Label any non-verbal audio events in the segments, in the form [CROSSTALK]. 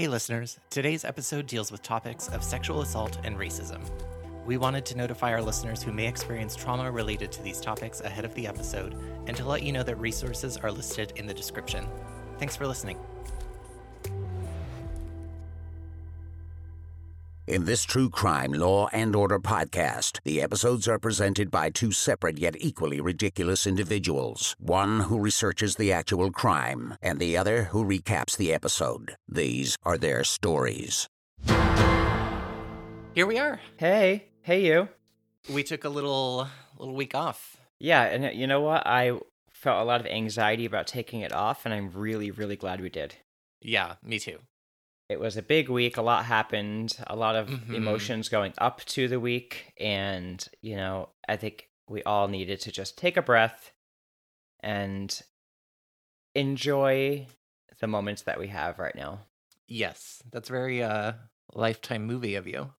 Hey, listeners. Today's episode deals with topics of sexual assault and racism. We wanted to notify our listeners who may experience trauma related to these topics ahead of the episode and to let you know that resources are listed in the description. Thanks for listening. In this true crime law and order podcast, the episodes are presented by two separate yet equally ridiculous individuals. One who researches the actual crime, and the other who recaps the episode. These are their stories. Here we are. Hey, hey, you. We took a little little week off. Yeah, and you know what? I felt a lot of anxiety about taking it off, and I'm really, really glad we did. Yeah, me too. It was a big week. A lot happened. A lot of Mhm. emotions going up to the week, and you know, I think we all needed to just take a breath and enjoy the moments that we have right now. Yes, that's very uh lifetime movie of you.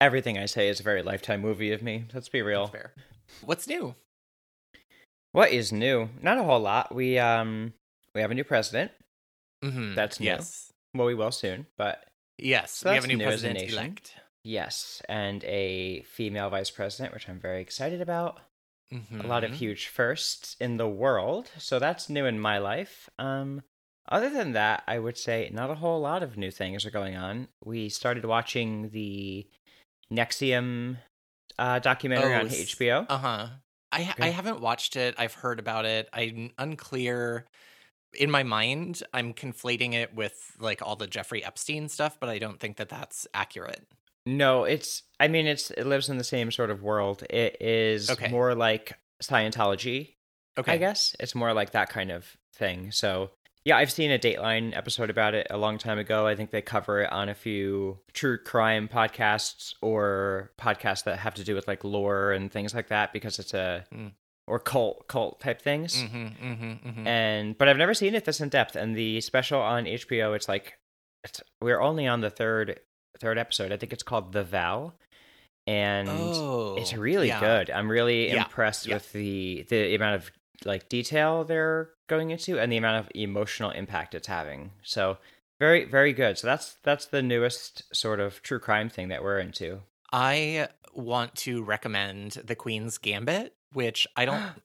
Everything I say is a very lifetime movie of me. Let's be real. That's fair. What's new? What is new? Not a whole lot. We um we have a new president. Mm-hmm. That's new. yes. Well, we will soon, but Yes, So we have a new new president elect. yes, and a female vice president, which I'm very excited about. Mm-hmm. A lot of huge firsts in the world, so that's new in my life. Um, other than that, I would say not a whole lot of new things are going on. We started watching the NXIVM uh, documentary Oh, on HBO. Uh huh. I I haven't watched it. I've heard about it. I'm unclear. In my mind, I'm conflating it with like all the Jeffrey Epstein stuff, but I don't think that that's accurate. No, it's. I mean, it's. It lives in the same sort of world. It is Okay. more like Scientology, Okay. I guess it's more like that kind of thing. So yeah, I've seen a Dateline episode about it a long time ago. I think they cover it on a few true crime podcasts or podcasts that have to do with like lore and things like that because it's a Mm. Or cult cult type things. Mm-hmm, mm-hmm, mm-hmm. And but I've never seen it this in depth. And the special on HBO, it's like it's, we're only on the third third episode. I think it's called The Vow, and oh, it's really yeah. good. I'm really Yeah, impressed yeah. with the the amount of like detail they're going into and the amount of emotional impact it's having. So very very good. So that's that's the newest sort of true crime thing that we're into. I want to recommend The Queen's Gambit, which I don't. [GASPS]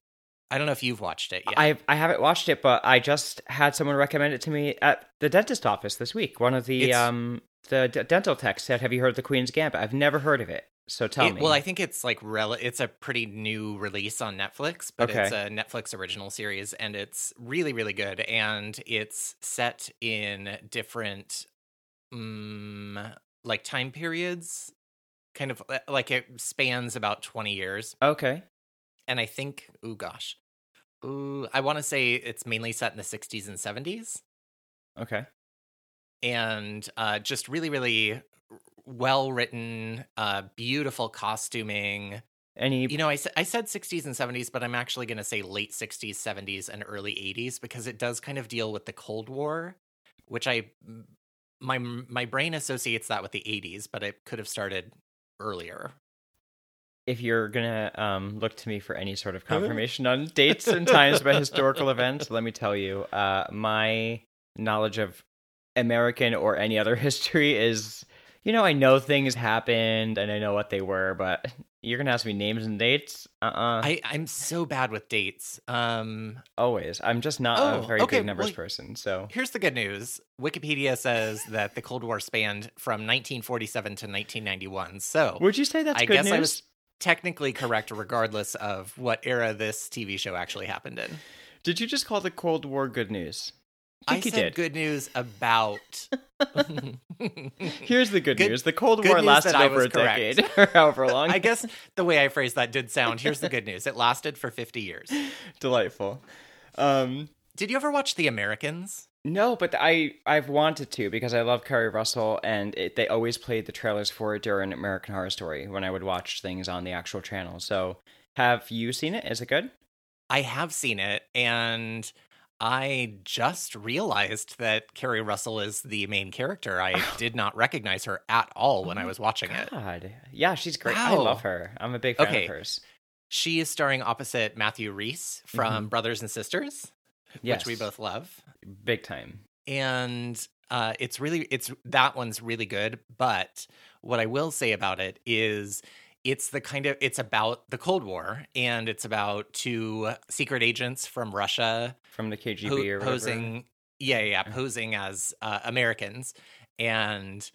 I don't know if you've watched it yet. I I haven't watched it, but I just had someone recommend it to me at the dentist office this week. One of the It's- um the d- dental techs said, "Have you heard of the Queen's Gambit?" I've never heard of it. So tell It- me. Well, I think it's like rel- it's a pretty new release on Netflix, but it's a Netflix original series and it's really really good and it's set in different um, like time periods kind of uh, like it spans about 20 years okay. And I think oh gosh. Ooh, I want to say it's mainly set in the 60s and 70s Okay. and uh, just really really well written uh, beautiful costuming Any You know, I, I said 60s and 70s, but I'm actually going to say late 60s, 70s, and early 80s because it does kind of deal with the Cold War, which I my my brain associates that with the 80s, but it could have started earlier. If you're gonna um, look to me for any sort of [LAUGHS] confirmation on dates and times by historical events, let me tell you, uh, my knowledge of American or any other [LAUGHS] history is, you know, I know things happened and I know what they were, but you're gonna ask me names and dates? Uh-uh. I I'm so bad with dates. Um, Always. I'm just not Oh, a very okay, big numbers well, person. So here's the good news: Wikipedia says that the Cold War spanned from 1947 to 1991. So would you say that's I good guess news? I was technically correct, regardless of what era this TV show actually happened in. Did you just call the Cold War good news? I I said did. good news about. [LAUGHS] Here's the good, Good- news: the Cold War lasted over a correct. decade, [LAUGHS] or however long. I guess the way I phrased that did sound. Here's the good news: it lasted for 50 years. [LAUGHS] delightful. Um, Did you ever watch The Americans? No, but I I've wanted to because I love Keri Russell, and it, they always played the trailers for it during American Horror Story when I would watch things on the actual channel. So, have you seen it? Is it good? I have seen it, and I just realized that Keri Russell is the main character. I did not recognize her at all when I was watching it. God, yeah, she's great. I love her. I'm a big fan Okay. of hers. She is starring opposite Matthew Rhys from Brothers and Sisters, Mm-hmm. Yes, which we both love. big time. And Uh, it's really it's that one's really good. But what I will say about it is it's the kind of it's about the Cold War and it's about two secret agents from Russia From the KGB po- or whatever. posing yeah yeah, yeah, Yeah. posing as uh, Americans and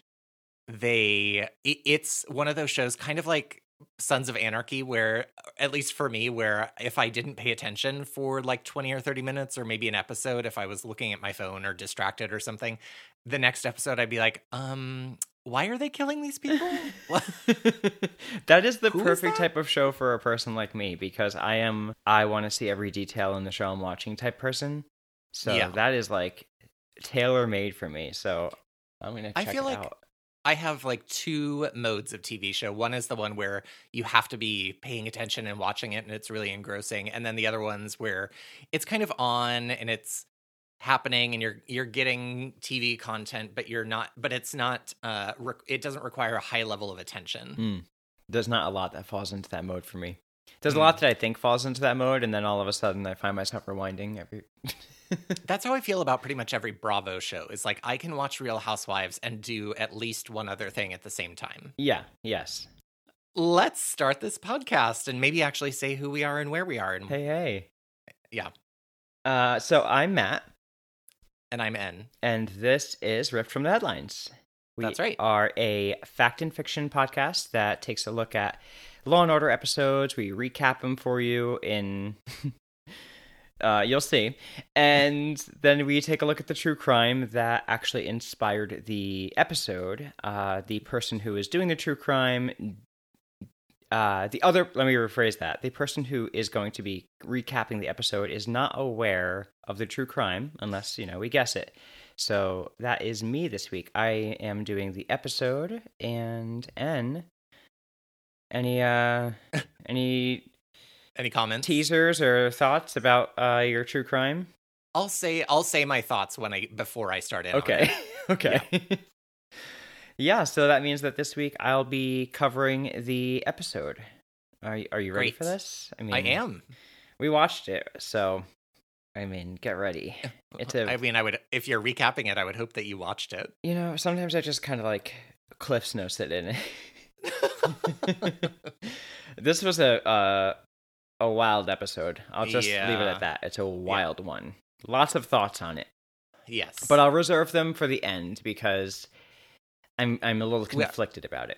they it, it's one of those shows kind of like Sons of Anarchy where at least for me where if I didn't pay attention for like 20 or 30 minutes or maybe an episode if I was looking at my phone or distracted or something the next episode I'd be like um why are they killing these people [LAUGHS] [LAUGHS] that is the Who is perfect that? type of show for a person like me because I am I want to see every detail in the show I'm watching type person. So Yeah. that is like tailor made for me. So I'm gonna I feel it like out. I have like two modes of TV show. One is the one where you have to be paying attention and watching it and it's really engrossing. And then the other ones where it's kind of on and it's happening and you're you're getting TV content but you're not but it's not uh re- it doesn't require a high level of attention. Mm. There's not a lot that falls into that mode for me. There's a Mm. lot that I think falls into that mode, and then all of a sudden I find myself rewinding every. [LAUGHS] That's how I feel about pretty much every Bravo show. Is like I can watch Real Housewives and do at least one other thing at the same time. yeah. Yes. Let's start this podcast and maybe actually say who we are and where we are and Hey. Hey. Yeah. Uh, so I'm Matt, and I'm N. and this is Ripped from the Headlines. We That's right. are a fact and fiction podcast that takes a look at Law and Order episodes. We recap them for you in. [LAUGHS] Uh, you'll see. And then we take a look at the true crime that actually inspired the episode. Uh, the person who is doing the true crime, uh, the other, let me rephrase that. The person who is going to be recapping the episode is not aware of the true crime unless, you know, we guess it. So that is me this week. I am doing the episode and N. Any, uh, any [LAUGHS] Any comments? teasers or thoughts about uh, your true crime? I'll say I'll say my thoughts when I before I start in. Okay. [LAUGHS] okay. [LAUGHS] Yeah. so that means that this week I'll be covering the episode. Are you, are you ready for this? I mean, I am. We watched it, so I mean, get ready. It's a I mean, I would if you're recapping it, I would hope that you watched it. you know, sometimes I just kind of like Cliff's notes it in. [LAUGHS] this was a uh, a wild episode. I'll just leave it at that. It's a wild one. Lots of thoughts on it. yes, but I'll reserve them for the end because I'm I'm a little Yeah. conflicted about it.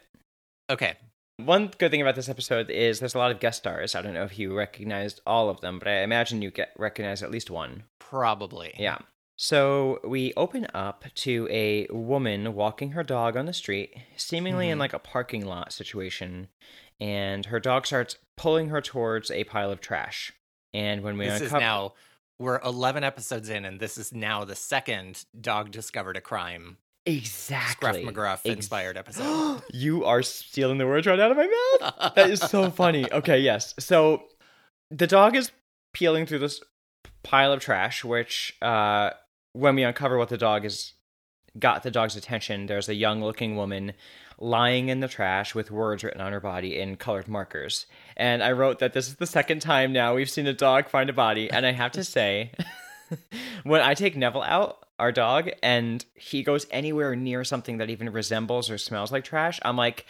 okay. One good thing about this episode is there's a lot of guest stars. I don't know if you recognized all of them, but I imagine you get recognize at least one. Probably. Yeah. So we open up to a woman walking her dog on the street, seemingly in Mhm. like a parking lot situation, and her dog starts pulling her towards a pile of trash. And when we This is now we're 11 episodes in, and this is now the second dog discovered a crime exactly Scruff McGruff Ex- inspired episode. [GASPS] you are stealing the words right out of my mouth. [LAUGHS] That is so funny. Okay, yes. So the dog is peeling through this pile of trash, which uh when we uncover what the dog is got the dog's attention, there's a young looking woman lying in the trash with words written on her body in colored markers. And I wrote that this is the second time now we've seen a dog find a body, and I have to [LAUGHS] say [LAUGHS] when I take Neville out, our dog, and he goes anywhere near something that even resembles or smells like trash, I'm like,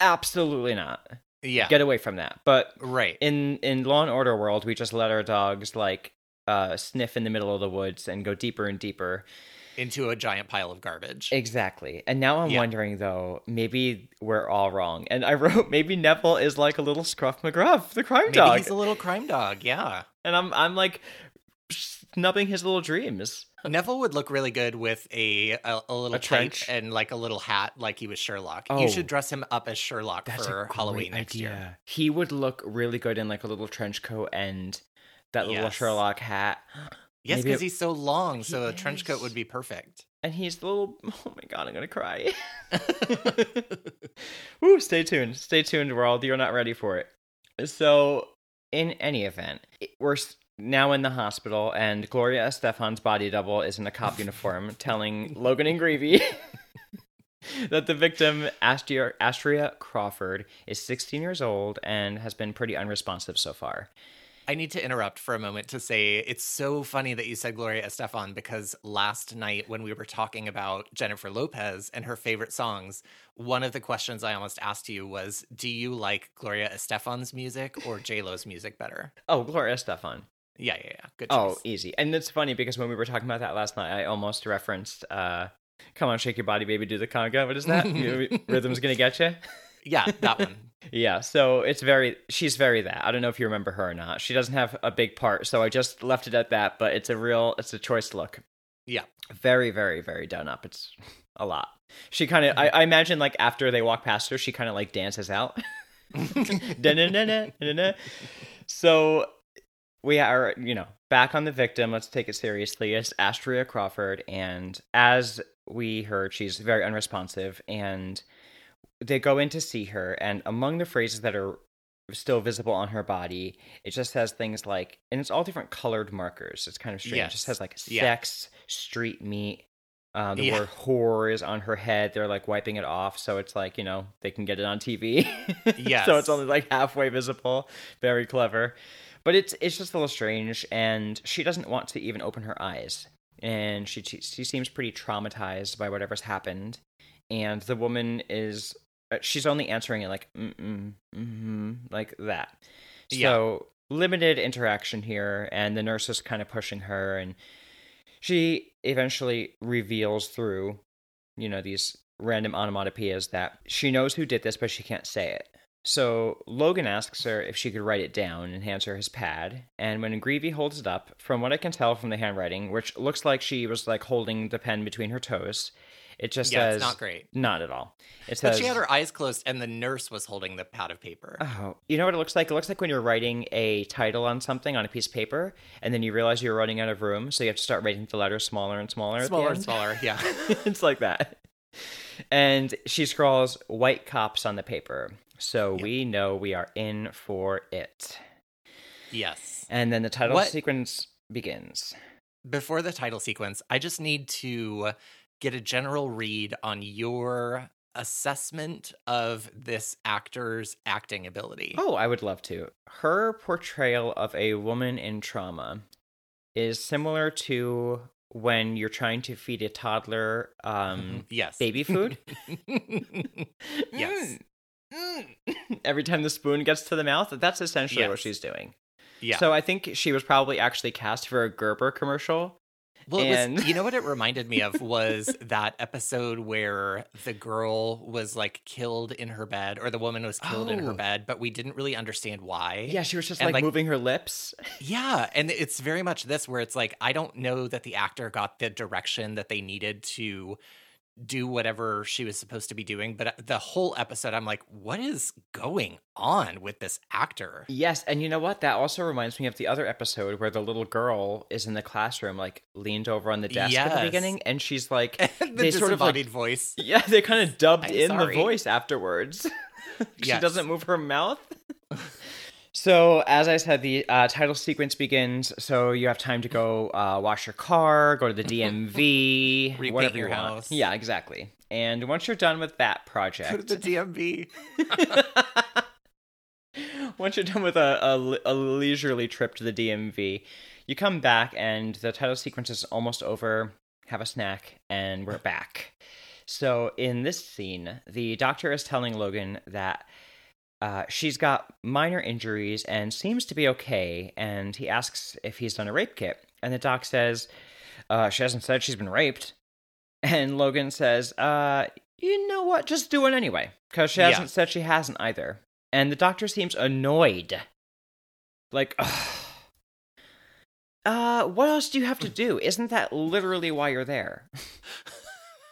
absolutely not. yeah. Get away from that. But right. in in Law and Order world, we just let our dogs like uh, sniff in the middle of the woods and go deeper and deeper. Into a giant pile of garbage. Exactly. And now I'm Yeah. wondering though, maybe we're all wrong. And I [LAUGHS] wrote maybe Neville is like a little Scruff McGruff, the crime Maybe dog. he's a little crime dog. Yeah. and I'm I'm like snubbing his little dreams. Neville would look really good with a a, a little A trench? and like a little hat, like he was Sherlock. Oh. You should dress him up as Sherlock That's for Halloween next year. He would look really good in like a little trench coat and that little Sherlock hat. Yes, because he's so long, so a trench coat would be perfect. And he's the little [LAUGHS] oh my god, I'm gonna cry. [LAUGHS] [LAUGHS] Woo, stay tuned. Stay tuned, world. You're not ready for it. So, in any event, we're now in the hospital, and Gloria Estefan's body double is in a cop uniform telling Logan and Greevey that the victim, Astria, Astria Crawford, is 16 years old and has been pretty unresponsive so far. I need to interrupt for a moment to say it's so funny that you said Gloria Estefan because last night when we were talking about Jennifer Lopez and her favorite songs, one of the questions I almost asked you was, "Do you like Gloria Estefan's music or [LAUGHS] J Lo's music better?" Oh, Gloria Estefan. Yeah, yeah, yeah. Good. Oh, choice. easy. And it's funny because when we were talking about that last night, I almost referenced uh Come on, shake your body, baby, do the conga. What is that? [LAUGHS] Rhythm's gonna get you. Yeah, that one. [LAUGHS] Yeah, so it's very she's very that. I don't know if you remember her or not. She doesn't have a big part, so I just left it at that, but it's a real it's a choice look. Yeah. Very, very, very done up. It's a lot. She kind of I, I imagine like after they walk past her, she kind of like dances out. [LAUGHS] So we are, you know, back on the victim. Let's take it seriously. It's Astria Crawford, and as we heard, she's very unresponsive, and they go in to see her, and among the phrases that are still visible on her body, it just says things like, and it's all different colored markers. It's kind of strange. It just says like Yeah. sex, street meat. Uh, the Yeah. word whore is on her head. They're like wiping it off, so it's like you know they can get it on TV. Yeah. [LAUGHS] so it's only like halfway visible. Very clever, but it's it's just a little strange. And she doesn't want to even open her eyes, and she she seems pretty traumatized by whatever's happened. And the woman is she's only answering it like mm mm mm like that. Yeah. So limited interaction here, and the nurse is kind of pushing her, and she eventually reveals through, you know, these random onomatopoeias that she knows who did this, but she can't say it. So Logan asks her if she could write it down and hands her his pad. And when Greevey holds it up, from what I can tell from the handwriting, which looks like she was like holding the pen between her toes, it just Yeah, says it's not great. Not at all. It But says she had her eyes closed, and the nurse was holding the pad of paper. Oh, you know what it looks like? It looks like when you're writing a title on something on a piece of paper, and then you realize you're running out of room, so you have to start writing the letters smaller and smaller. smaller and smaller. Yeah. [LAUGHS] it's like that. And she scrawls white cops on the paper, so we know we are in for it. yes. And then the title What- sequence begins. Before the title sequence, I just need to get a general read on your assessment of this actor's acting ability. Oh, I would love to. Her portrayal of a woman in trauma is similar to when you're trying to feed a toddler um, yes. baby food. [LAUGHS] yes. Mm, mm. [LAUGHS] Every time the spoon gets to the mouth, that's essentially what she's doing. Yeah. So I think she was probably actually cast for a Gerber commercial. Well, it And- was, you know what it reminded me of was [LAUGHS] that episode where the girl was like killed in her bed, or the woman was killed in her Oh. bed, but we didn't really understand why. Yeah, she was just like, like- moving her lips. Yeah, and it's very much this where it's like I don't know that the actor got the direction that they needed to do whatever she was supposed to be doing, but uh, the whole episode I'm like what is going on with this actor? Yes, and you know what? That also reminds me of the other episode where the little girl is in the classroom, like leaned over on the desk at the beginning, and she's like, [LAUGHS] the they sort of like voice. Yeah, they kind of dubbed I'm in sorry. the voice afterwards. [LAUGHS] she Yes. doesn't move her mouth. [LAUGHS] so, as I said, the uh, title sequence begins. So you have time to go uh, wash your car, go to the DMV, [LAUGHS] Repaint whatever your you house. Yeah, exactly. And once you're done with that Go to project, the DMV. [LAUGHS] once you're done with a, a, a leisurely trip to the DMV, you come back and the title sequence is almost over. Have a snack, and we're back. So in this scene, the doctor is telling Logan that uh, she's got minor injuries and seems to be okay, and he asks if he's done a rape kit, and the doc says uh, she hasn't said she's been raped, [LAUGHS] and Logan says, uh, "You know what? Just do it anyway, because she hasn't said she hasn't either." And the doctor seems annoyed, like, Ugh. [SIGHS] uh, what else do you have to [LAUGHS] do? Isn't that literally why you're there? [LAUGHS]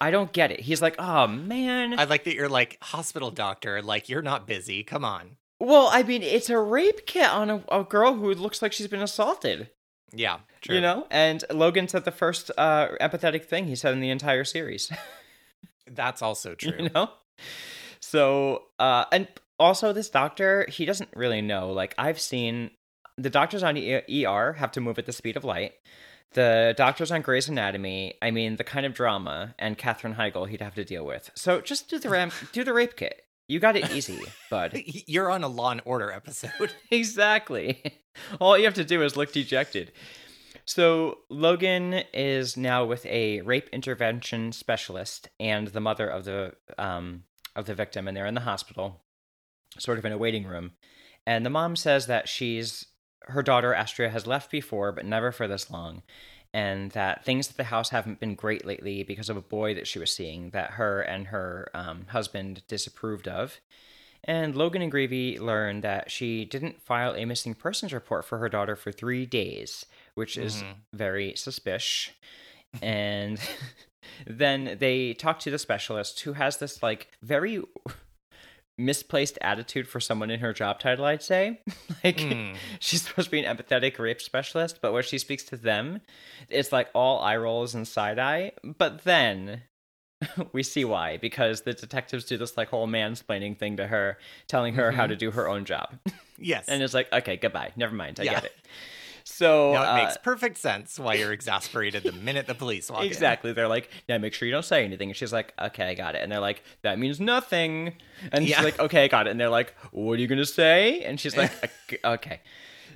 I don't get it. He's like, oh man. I like that you're like hospital doctor, like you're not busy. Come on. well, I mean, it's a rape kit on a, a girl who looks like she's been assaulted. Yeah, true. You know, and Logan said the first uh, empathetic thing he said in the entire series. [LAUGHS] that's also true. you know, so uh, and also this doctor, he doesn't really know. Like I've seen the doctors on ER have to move at the speed of light. The doctors on Grey's Anatomy, I mean, the kind of drama and Katherine Heigl he'd have to deal with. So just do the ram- do the rape kit. You got it easy, [LAUGHS] bud. You're on a Law and Order episode. [LAUGHS] exactly. All you have to do is look dejected. So Logan is now with a rape intervention specialist and the mother of the um, of the victim, and they're in the hospital, sort of in a waiting room. And the mom says that she's her daughter Astria has left before, but never for this long, and that things at the house haven't been great lately because of a boy that she was seeing that her and her um, husband disapproved of. And Logan and Gravy learn that she didn't file a missing persons report for her daughter for three days, which is Mhm. very suspicious. and [LAUGHS] then they talk to the specialist who has this like very misplaced attitude for someone in her job title, I'd say. [LAUGHS] like Mm. she's supposed to be an empathetic rape specialist, but when she speaks to them, it's like all eye rolls and side eye. But then [LAUGHS] we see why, because the detectives do this like whole mansplaining thing to her, telling her how Mhm. to do her own job. [LAUGHS] Yes. and it's like, okay, goodbye. Never mind. I Yeah. get it. So now it uh, makes perfect sense why you're exasperated the minute the police walk in. Exactly. They're like, yeah, make sure you don't say anything. And she's like, okay, I got it. And they're like, that means nothing. And Yeah. she's like, okay, I got it. And they're like, what are you going to say? And she's like, [LAUGHS] "Ok- okay.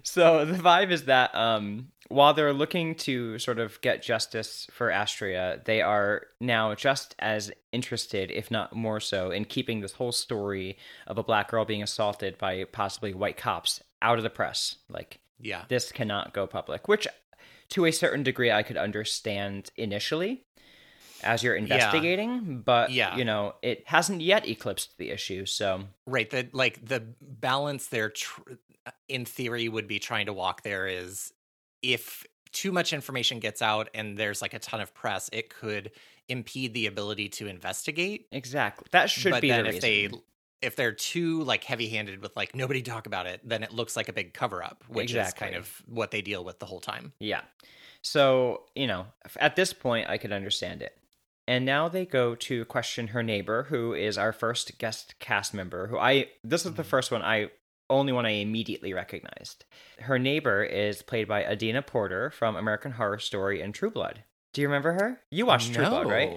So the vibe is that um, while they're looking to sort of get justice for Astria, they are now just as interested, if not more so, in keeping this whole story of a black girl being assaulted by possibly white cops out of the press. Like, Yeah. this cannot go public, which to a certain degree I could understand initially as you're investigating, but Yeah. you know, it hasn't yet eclipsed the issue, so Right. The like the balance there, tr- uh, in theory, would be trying to walk there is if too much information gets out and there's like a ton of press, it could impede the ability to investigate. exactly. That should but be then the if they reason. If they're too like heavy-handed with like nobody talk about it, then it looks like a big cover-up, which is kind of what they deal with the whole time. Yeah. So, you know, at this point I could understand it. And now they go to question her neighbor, who is our first guest cast member, who I this is the Mhm. first one I only one I immediately recognized. Her neighbor is played by Adina Porter from American Horror Story and True Blood. Do you remember her? You watched True Blood, right?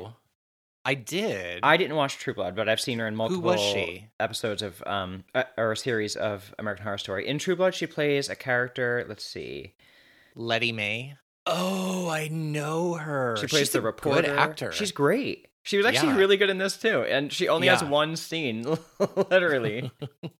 I did. I didn't watch True Blood, but I've seen her in multiple episodes of um uh, or a series of American Horror Story. In True Blood, she plays a character. Let's see, Lettie Mae. Oh, I know her. she plays She's the reporter. Good actor. She's great. She was actually Yeah. really good in this too, and she only has one scene, [LAUGHS] literally.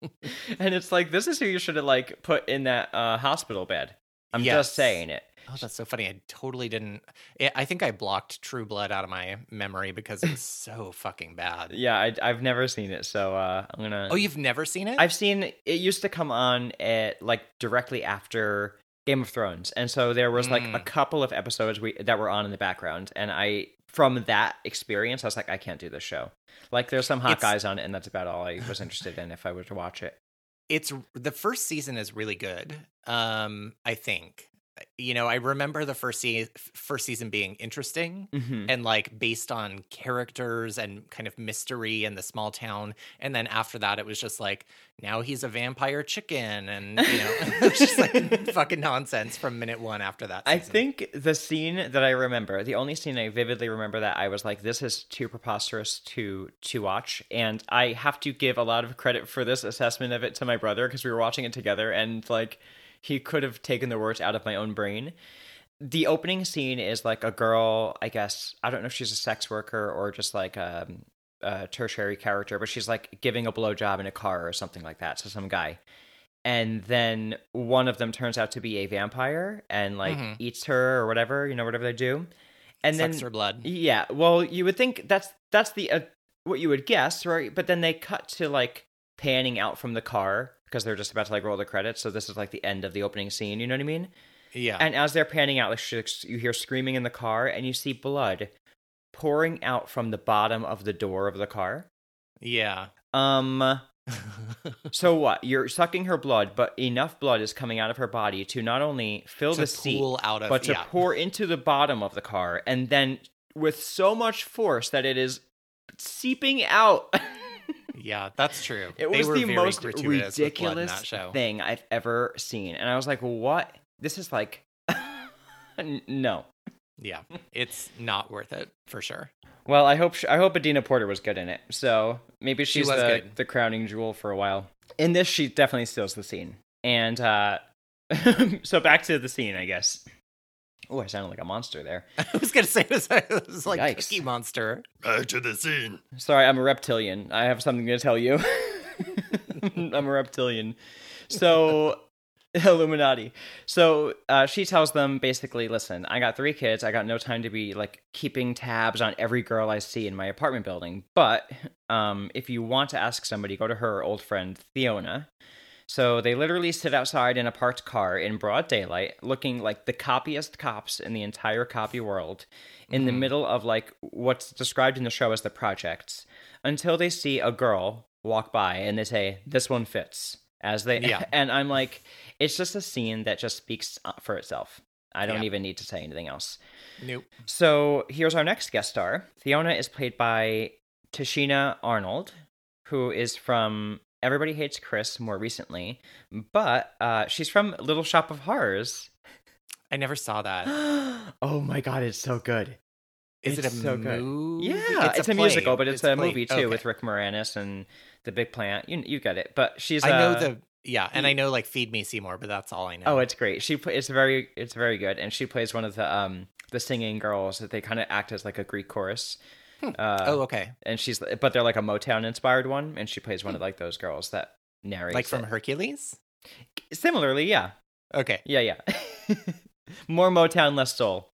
[LAUGHS] and it's like this is who you should have like put in that uh, hospital bed. I'm Yes. just saying it. Oh, that's so funny. I totally didn't. I I think I blocked True Blood out of my memory because it's [LAUGHS] so fucking bad. Yeah, I, I've never seen it, so uh, I'm gonna. Oh, you've never seen it? I've seen it used to come on at like directly after Game of Thrones, and so there was like a Mm. couple of episodes we that were on in the background, and I from that experience I was like, I can't do this show. Like there's some hot It's- guys on it, and that's about all I was interested in if I were to watch it. it's the first season is really good. Um, I think. You know, I remember the first se- first season being interesting Mm-hmm. and like based on characters and kind of mystery and the small town. And then after that, it was just like now he's a vampire chicken, and you know, [LAUGHS] it was just like [LAUGHS] fucking nonsense from minute one after that. I think the scene that I remember, the only scene I vividly remember that I was like, this is too preposterous to to watch, and I have to give a lot of credit for this assessment of it to my brother because we were watching it together, and like he could have taken the words out of my own brain. The opening scene is like a girl, I guess I don't know if she's a sex worker or just like a, a tertiary character, but she's like giving a blowjob in a car or something like that to some guy and then one of them turns out to be a vampire and like Mhm. eats her or whatever you know whatever they do and sucks then her blood. yeah well you would think that's that's the uh, what you would guess right but then they cut to like panning out from the car because they're just about to like roll the credits so this is like the end of the opening scene you know what i mean Yeah, and as they're panning out like you hear screaming in the car and you see blood pouring out from the bottom of the door of the car yeah. um [LAUGHS] so what? You're sucking her blood, but enough blood is coming out of her body to not only fill to the seat, out of but to yeah. pour into the bottom of the car, and then with so much force that it is seeping out. [LAUGHS] Yeah, that's true. it They was the most gratuitous with blood in ridiculous thing I've ever seen, and I was like, "What? This is like, [LAUGHS] no." Yeah, it's not worth it for sure. Well, I hope sh I hope Adina Porter was good in it. So maybe she's was the good. the crowning jewel for a while. In this, she definitely steals the scene. And uh, [LAUGHS] so back to the scene, I guess. Oh, I sounded like a monster there. [LAUGHS] I was gonna say it was, [LAUGHS] it was like Yikes. Cookie Monster. Back to the scene. Sorry, I'm a reptilian. I have something to tell you. [LAUGHS] I'm a reptilian. So, Illuminati. So, uh, she tells them basically, listen, I got three kids. I got no time to be like keeping tabs on every girl I see in my apartment building. But um, if you want to ask somebody, go to her old friend, Fiona. So they literally sit outside in a parked car in broad daylight, looking like the copyest cops in the entire copy world, in the middle of like what's described in the show as the projects, until they see a girl walk by and they say, "This one fits." As they Yeah. [LAUGHS] and I'm like, it's just a scene that just speaks uh, for itself. I don't Yeah. even need to say anything else. Nope. So here's our next guest star. Fiona is played by Tichina Arnold, who is from Everybody Hates Chris more recently, but uh, she's from Little Shop of Horrors. I never saw that. [GASPS] oh my god, it's so good. Is it a It's so good. movie? Yeah, it's, a, play. musical, but it's, a, play. movie too Okay. with Rick Moranis and the Big Plant. You you get it. But she's I know uh, the yeah, and I know like Feed Me Seymour, but that's all I know. Oh, it's great. She it's very it's very good, and she plays one of the um the singing girls that they kind of act as like a Greek chorus. Uh, oh okay, and she's but they're like a Motown inspired one, and she plays one of like those girls that narrates like from it. Hercules. Similarly, yeah, Okay, yeah, yeah. [LAUGHS] More Motown, less soul.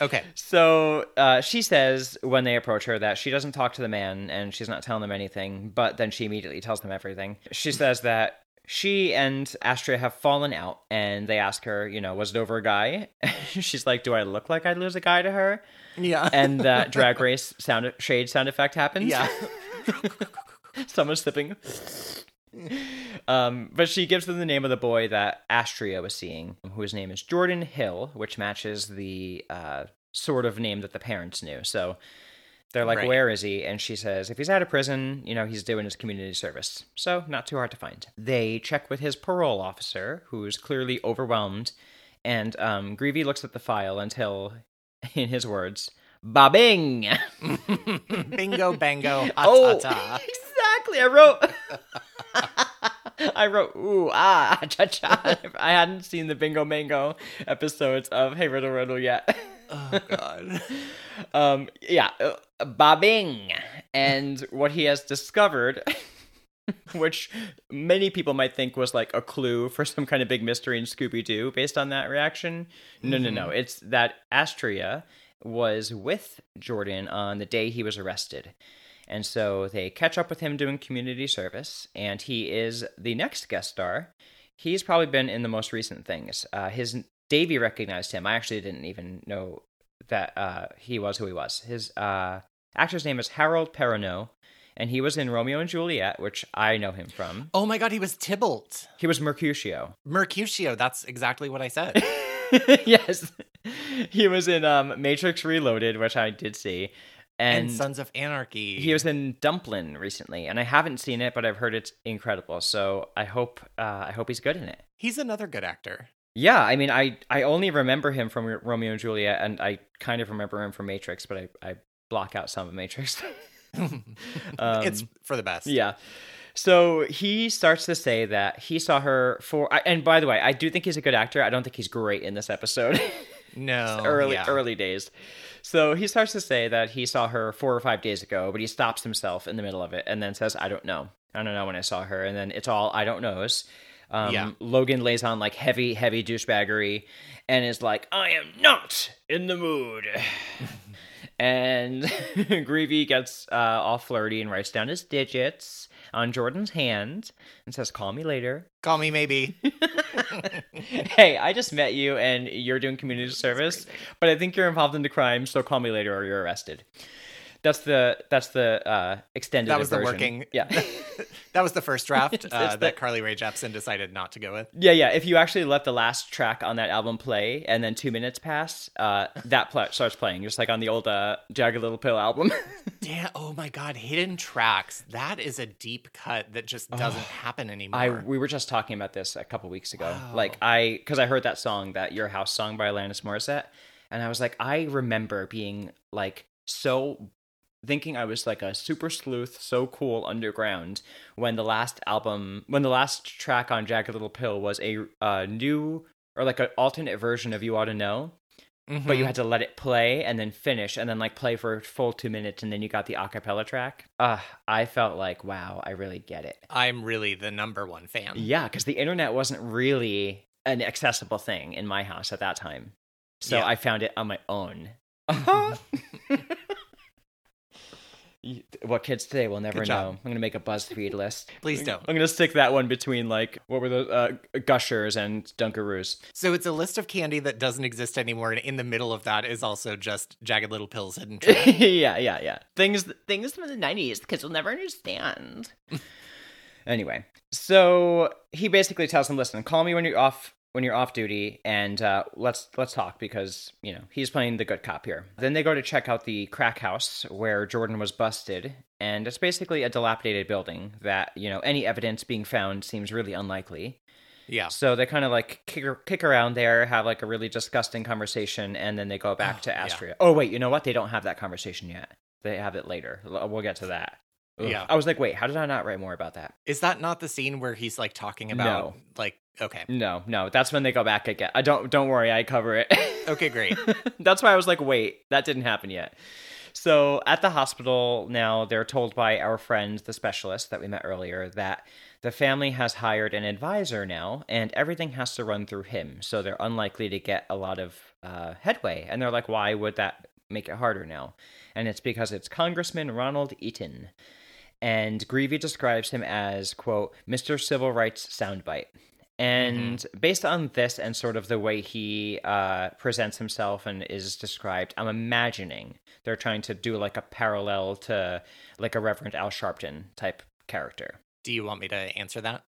okay. So uh, she says when they approach her that she doesn't talk to the man and she's not telling them anything, but then she immediately tells them everything. She says that she and Astria have fallen out and they ask her, you know, was it over a guy? [LAUGHS] she's like, do I look like I'd lose a guy to her? Yeah, And that [LAUGHS] drag race sound shade sound effect happens. yeah. [LAUGHS] Someone's sipping. Um, but she gives them the name of the boy that Astria was seeing, whose name is Jordan Hill, which matches the uh, sort of name that the parents knew. So they're like, Right. Where is he? And she says, If he's out of prison, you know, he's doing his community service. So not too hard to find. They check with his parole officer, who's clearly overwhelmed. And um, Greevey looks at the file until, [LAUGHS] in his words, Bobbing! [LAUGHS] Bingo, bango, ha oh, ta ta. exactly. I wrote. [LAUGHS] I wrote ooh ah cha cha. I hadn't seen the Bingo Mango episodes of Hey Riddle Riddle yet. Oh god. um, yeah, uh, bobbing, and what he has discovered, [LAUGHS] which many people might think was like a clue for some kind of big mystery in Scooby Doo, based on that reaction. No, no, no. It's that Astria was with Jordan on the day he was arrested. And so they catch up with him doing community service, and he is the next guest star. He's probably been in the most recent things. Uh, his Davey recognized him. I actually didn't even know that uh, he was who he was. His uh, actor's name is Harold Perrineau, and he was in Romeo and Juliet, which I know him from. Oh my god, he was Tybalt. He was Mercutio. Mercutio. That's exactly what I said. [LAUGHS] yes, he was in um, Matrix Reloaded, which I did see, and, and, Sons of Anarchy. he was in Dumplin recently, and I haven't seen it, but I've heard it's incredible. So I hope uh, I hope he's good in it. He's another good actor. Yeah, I mean, I I only remember him from Romeo and Juliet, and I kind of remember him from Matrix, but I I block out some of Matrix. [LAUGHS] Um, it's for the best. Yeah. So he starts to say that he saw her for, and by the way, I do think he's a good actor. I don't think he's great in this episode. [LAUGHS] No. early yeah. early days. So he starts to say that he saw her four or five days ago, but he stops himself in the middle of it and then says, "I don't know. I don't know when I saw her." And then it's all I don't knows. Um, Yeah. Logan lays on like heavy, heavy douchebaggery, and is like, "I am not in the mood." [LAUGHS] and [LAUGHS] Greevey gets uh, all flirty and writes down his digits on Jordan's hand and says, "Call me later." Call me maybe. [LAUGHS] hey, I just met you and you're doing community service, but I think you're involved in the crime, so call me later or you're arrested. That's the that's the uh, extended. That was the version. working. Yeah, [LAUGHS] that was the first draft [LAUGHS] uh, the- that Carly Rae Jepsen decided not to go with. yeah, yeah. If you actually let the last track on that album play and then two minutes pass, uh, that pl- starts playing, just like on the old uh, Jagged Little Pill album. [LAUGHS] Damn! Oh my God! Hidden tracks. That is a deep cut that just doesn't happen anymore. I we were just talking about this a couple weeks ago. Wow. Like I, because I heard that song, that Your House song by Alanis Morissette, and I was like, I remember being like so thinking I was like a super sleuth, so cool underground when the last album, when the last track on Jagged Little Pill was a uh, new or like an alternate version of You Ought to Know. Mm-hmm. But you had to let it play and then finish and then like play for a full two minutes and then you got the acapella track. Uh, I felt like, wow, I really get it. I'm really the number one fan. Yeah, because the internet wasn't really an accessible thing in my house at that time. So Yeah. I found it on my own. [LAUGHS] [LAUGHS] what kids today will never know. I'm gonna make a BuzzFeed [LAUGHS] list. Please don't. I'm gonna stick that one between like what were the uh, Gushers and Dunkaroos. So it's a list of candy that doesn't exist anymore, and in the middle of that is also just Jagged Little Pills hidden [LAUGHS] yeah, yeah, yeah. Things things from the '90s because we'll never understand. [LAUGHS] anyway, so he basically tells them, "Listen, call me when you're off when you're off duty, and uh, let's let's talk because you know he's playing the good cop here." Then they go to check out the crack house where Jordan was busted, and it's basically a dilapidated building that you know any evidence being found seems really unlikely. yeah. So they kind of like kick, kick around there, have like a really disgusting conversation, and then they go back to yeah. Oh wait, you know what? They don't have that conversation yet. They have it later. We'll get to that. Ugh. Yeah. I was like, wait, how did I not write more about that? Is that not the scene where he's like talking about No. like okay. No, no, that's when they go back again. I don't. Don't worry, I cover it. [LAUGHS] Okay, great. That's why I was like, wait, that didn't happen yet. So at the hospital now, they're told by our friend, the specialist that we met earlier, that the family has hired an advisor now, and everything has to run through him. So they're unlikely to get a lot of uh, headway. And they're like, why would that make it harder now? And it's because it's Congressman Ronald Eaton. And Greevey describes him as, quote, Mr. Civil Rights Soundbite. And based on this and sort of the way he uh, presents himself and is described, I'm imagining they're trying to do like a parallel to like a Reverend Al Sharpton type character. Do you want me to answer that?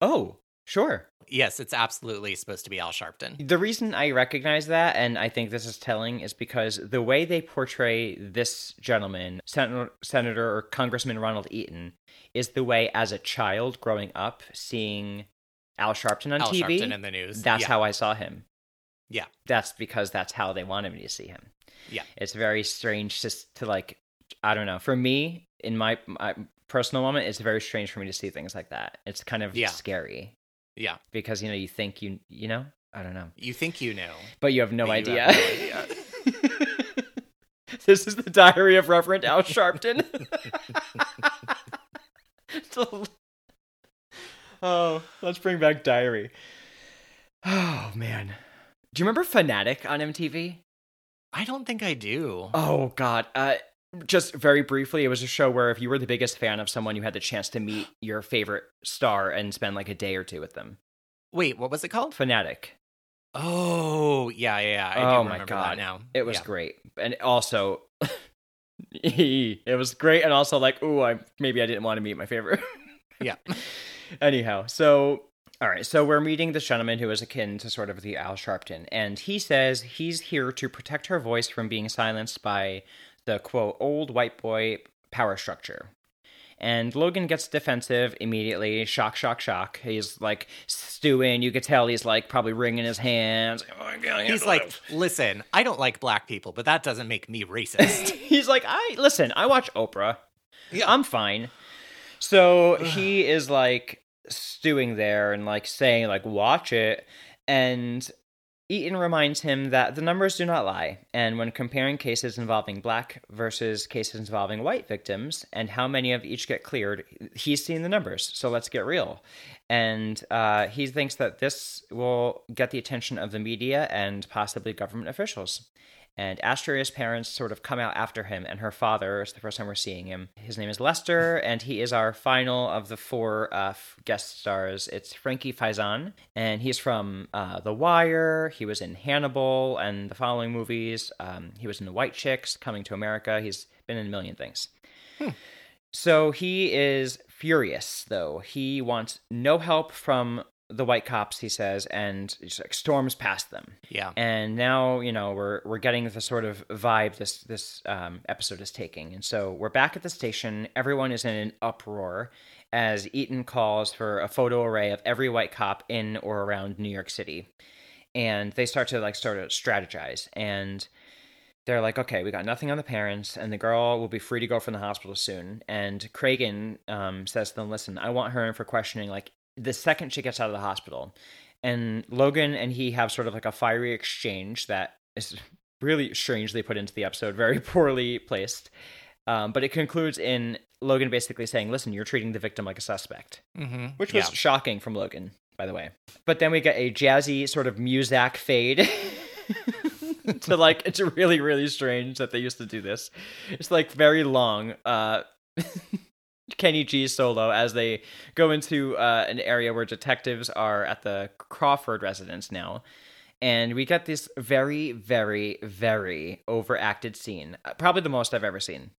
Oh, sure. Yes, it's absolutely supposed to be Al Sharpton. The reason I recognize that, and I think this is telling, is because the way they portray this gentleman, Senator, Senator or Congressman Ronald Eaton, is the way as a child growing up seeing Al Sharpton on Al TV. Sharpton in the news. That's yeah. how I saw him. Yeah. That's because that's how they wanted me to see him. Yeah. It's very strange just to like I don't know. For me, in my my personal moment, it's very strange for me to see things like that. It's kind of Yeah. scary Yeah. because you know you think you you know, I don't know. You think you know. But you have no idea. have no idea. [LAUGHS] this is the diary of Reverend Al Sharpton. [LAUGHS] [LAUGHS] Oh, let's bring back diary. Oh man. Do you remember Fanatic on MTV? I don't think I do. Oh god. Uh just very briefly, it was a show where if you were the biggest fan of someone, you had the chance to meet your favorite star and spend like a day or two with them. Wait, what was it called? Fanatic. Oh, yeah, yeah, yeah. I Oh do my God. now. It was Yeah. great. And also [LAUGHS] it was great and also like, ooh, I maybe I didn't want to meet my favorite. Yeah. [LAUGHS] Anyhow, so all right, so we're meeting this gentleman who is akin to sort of the Al Sharpton, and he says he's here to protect her voice from being silenced by the quote old white boy power structure. And Logan gets defensive immediately. Shock, shock, shock. He's like stewing. You could tell he's like probably wringing his hands. Oh, He's like, listen, I don't like black people, but that doesn't make me racist. [LAUGHS] he's like, I listen. I watch Oprah. Yeah. I'm fine. So he is like stewing there and like saying like watch it and Eaton reminds him that the numbers do not lie, and when comparing cases involving black versus cases involving white victims and how many of each get cleared, he's seen the numbers. So let's get real. And uh, he thinks that this will get the attention of the media and possibly government officials. And Astria's parents sort of come out after him, and her father is the first time we're seeing him. His name is Lester, [LAUGHS] and he is our final of the four uh, guest stars. It's Frankie Faison, and he's from uh, The Wire. He was in Hannibal and the following movies. Um, he was in The White Chicks, Coming to America. He's been in a million things. So he is furious, though. He wants no help from the white cops, he says, and just like storms past them. Yeah. and now you know we're we're getting the sort of vibe this this um, episode is taking. And so we're back at the station. Everyone is in an uproar as eaton calls for a photo array of every white cop in or around new york city. And they start to like sort of strategize. And they're like okay we got nothing on the parents and the girl will be free to go from the hospital soon. And Cragen um, says to them listen i want her in for questioning like the second she gets out of the hospital and logan and he have sort of like a fiery exchange that is really strangely put into the episode very [LAUGHS] poorly placed um, but it concludes in logan basically saying listen you're treating the victim like a suspect Mm-hmm. which was shocking from Logan, by the way. But then we get a jazzy sort of Muzak fade. [LAUGHS] to like it's really really strange that they used to do this. It's like very long. Uh [LAUGHS] Kenny G solo as they go into uh, an area where detectives are at the Crawford residence now. And we get this very, very, very overacted scene. Probably the most I've ever seen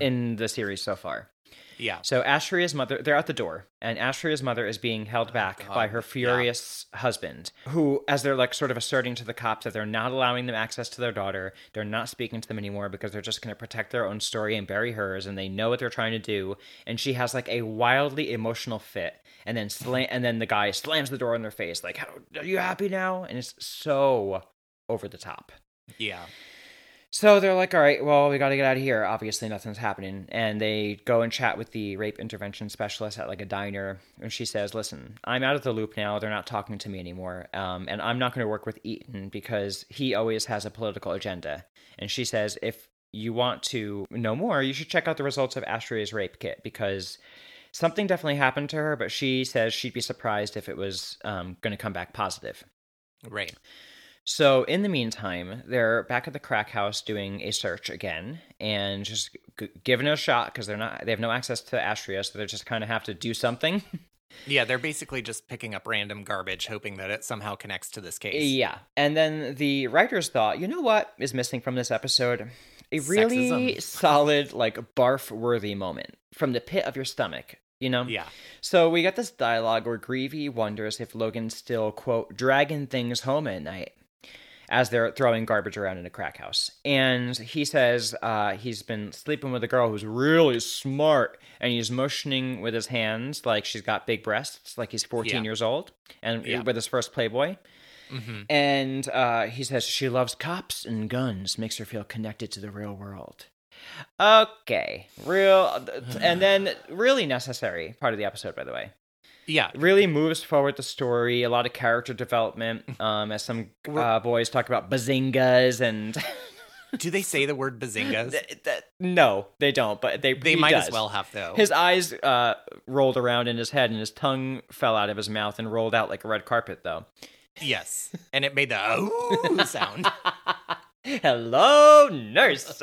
in the series so far. Yeah. So Astria's mother, they're at the door, and Astria's mother is being held oh, back God, by her yeah. furious husband, who, as they're like sort of asserting to the cops that they're not allowing them access to their daughter, they're not speaking to them anymore because they're just going to protect their own story and bury hers, and they know what they're trying to do. And she has like a wildly emotional fit, and then slam, and then the guy slams the door in their face, like, "How- "Are you happy now?" And it's so over the top. Yeah. So they're like, all right, well, we got to get out of here. Obviously, nothing's happening. And they go and chat with the rape intervention specialist at like a diner. And she says, listen, I'm out of the loop now. They're not talking to me anymore. Um, and I'm not going to work with Eaton because he always has a political agenda. And she says, if you want to know more, you should check out the results of Astria's rape kit because something definitely happened to her. But she says she'd be surprised if it was um, going to come back positive. Right. So in the meantime, they're back at the crack house doing a search again and just g- giving it a shot because they're not they have no access to Astria, so they just kind of have to do something. [LAUGHS] Yeah, they're basically just picking up random garbage, hoping that it somehow connects to this case. yeah, and then the writers thought, you know what is missing from this episode? A really Sexism. solid, like barf worthy moment from the pit of your stomach. You know? Yeah. So we got this dialogue where Greevey wonders if Logan's still, quote, dragging things home at night as they're throwing garbage around in a crack house. And he says uh, he's been sleeping with a girl who's really smart and he's motioning with his hands like she's got big breasts, like he's 14 Yeah. years old, and Yeah. with his first Playboy. hmm And uh, he says she loves cops and guns, makes her feel connected to the real world. Okay, real, and then really necessary part of the episode, by the way. Yeah. Really moves forward the story. A lot of character development. Um, as some [LAUGHS] uh, boys talk about bazingas and. [LAUGHS] Do they say the word bazingas? Th- th- no, they don't. But they They he might as well have though. His eyes uh, rolled around in his head, and his tongue fell out of his mouth and rolled out like a red carpet, though. yes, and it made the [LAUGHS] ooh sound. Hello, nurse.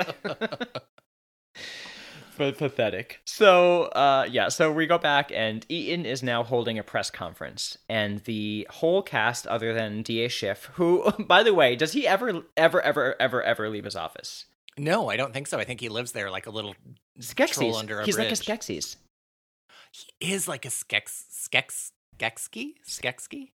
Pathetic. So, uh, yeah, so we go back, and Eaton is now holding a press conference, and the whole cast, other than Da Schiff, who, [LAUGHS] by the way, does he ever, ever, ever, ever, ever leave his office? No, I don't think so. I think he lives there like a little troll under a He's bridge. like a Skeksis. He is like a skex skex skexky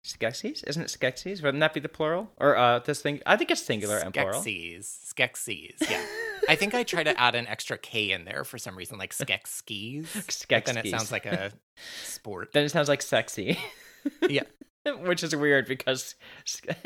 Skeksis? Isn't it Skeksis? Wouldn't that be the plural? Or uh, this thing? I think it's singular and plural. Skeksis. Skeksis. Yeah. I think I try to add an extra K in there for some reason, like skekskis. But then it sounds like a sport. Then it sounds like sexy. Yeah. [LAUGHS] [LAUGHS] Which is weird because,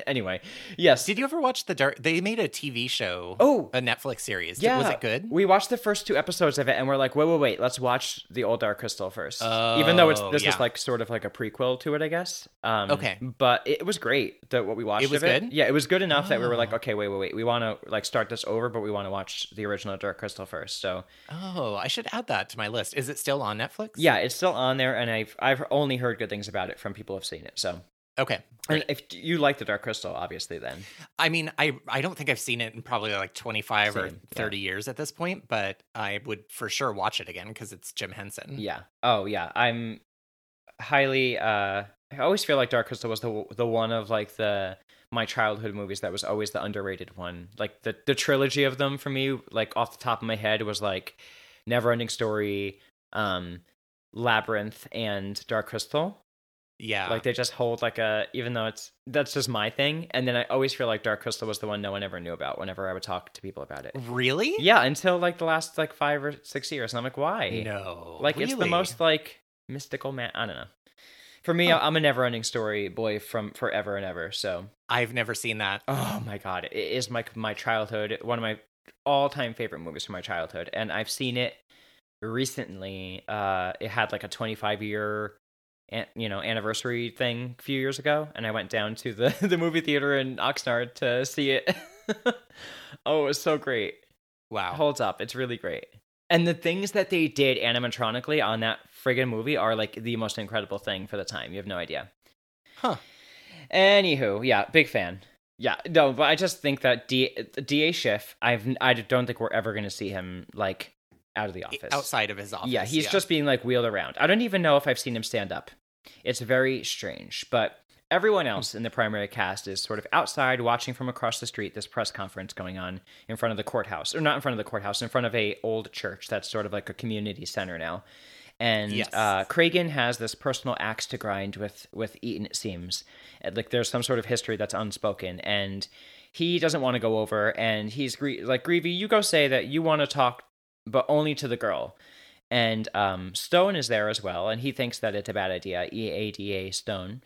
anyway, yes. Did you ever watch the dark? They made a TV show. Oh. a Netflix series. Yeah, was it good? We watched the first two episodes of it, and we're like, wait, wait, wait, let's watch the old Dark Crystal first. Even though it's Oh, this is like sort of like a prequel to it, I guess. Um, Okay. but it was great that what we watched. It was of it. good? Yeah, it was good enough that we were like, Oh. okay, wait, wait, wait, we want to like start this over, but we want to watch the original Dark Crystal first. So Oh, I should add that to my list. Is it still on Netflix? yeah, it's still on there, and I've I've only heard good things about it from people who've seen it. So. Okay. And if you like the Dark Crystal, obviously, then I mean, I I don't think I've seen it in probably like 25 or Same, yeah. 30 years at this point, but I would for sure watch it again because it's Jim Henson. Yeah. Oh yeah. I'm highly uh I always feel like Dark Crystal was the the one of like the my childhood movies that was always the underrated one. Like the the trilogy of them for me, like off the top of my head was like Neverending Story, um Labyrinth and Dark Crystal. Yeah. Like they just hold like a even though it's that's just my thing. And then I always feel like Dark Crystal was the one no one ever knew about whenever I would talk to people about it. really? Yeah, until like the last like five or six years. And I'm like, why? No. Like it's the most like mystical man. I don't know. For me, I'm a never-ending story boy from forever and ever. So I've never seen that. Oh my god, it is my my childhood, one of my all-time favorite movies from my childhood, and I've seen it recently. Uh, it had like a 25 year, you know, anniversary thing a few years ago, and I went down to the [LAUGHS] the movie theater in Oxnard to see it. [LAUGHS] oh, it was so great. Wow, holds up. It's really great. And the things that they did animatronically on that friggin' movie are like the most incredible thing for the time. You have no idea. Huh. Anywho, yeah, big fan. Yeah, no, but I just think that D- Da Schiff, I've I don't think we're ever going to see him like out of the office, outside of his office. Yeah, he's yeah. just being like wheeled around. I don't even know if I've seen him stand up. It's very strange, but everyone else in the primary cast is sort of outside watching from across the street this press conference going on in front of the courthouse or not in front of the courthouse in front of a old church that's sort of like a community center now and yes. uh, Cragen has this personal axe to grind with with Eaton. It seems like there's some sort of history that's unspoken, and he doesn't want to go over. And he's like, Greevey, you go say that you want to talk, but only to the girl. And um, Stone is there as well, and he thinks that it's a bad idea. E A D A Stone,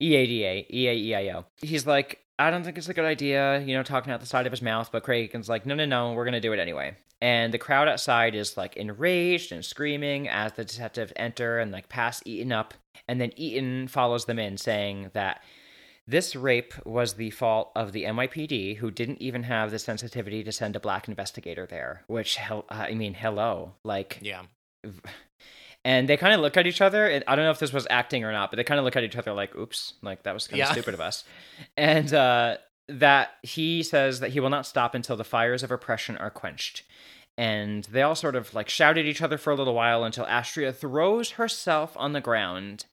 E A D A E A E I O. He's like, I don't think it's a good idea, you know, talking out the side of his mouth. But Cragen's like, no, no, no, we're gonna do it anyway and the crowd outside is like enraged and screaming as the detectives enter and like pass Eaton up. And then Eaton follows them in, saying that this rape was the fault of the NYPD, who didn't even have the sensitivity to send a black investigator there. Which, I mean, hello, like, yeah. [SIGHS] And they kind of look at each other. And I don't know if this was acting or not, but they kind of look at each other like, "Oops, like that was kind of yeah. stupid of us." And uh, that he says that he will not stop until the fires of oppression are quenched. And they all sort of like shout at each other for a little while until Astria throws herself on the ground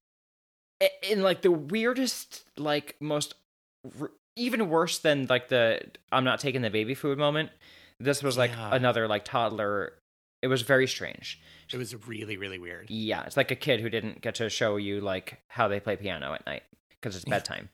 in like the weirdest, like most even worse than like the I'm not taking the baby food moment. This was like yeah. another like toddler. It was very strange. It was really really weird. Yeah, it's like a kid who didn't get to show you like how they play piano at night because it's bedtime.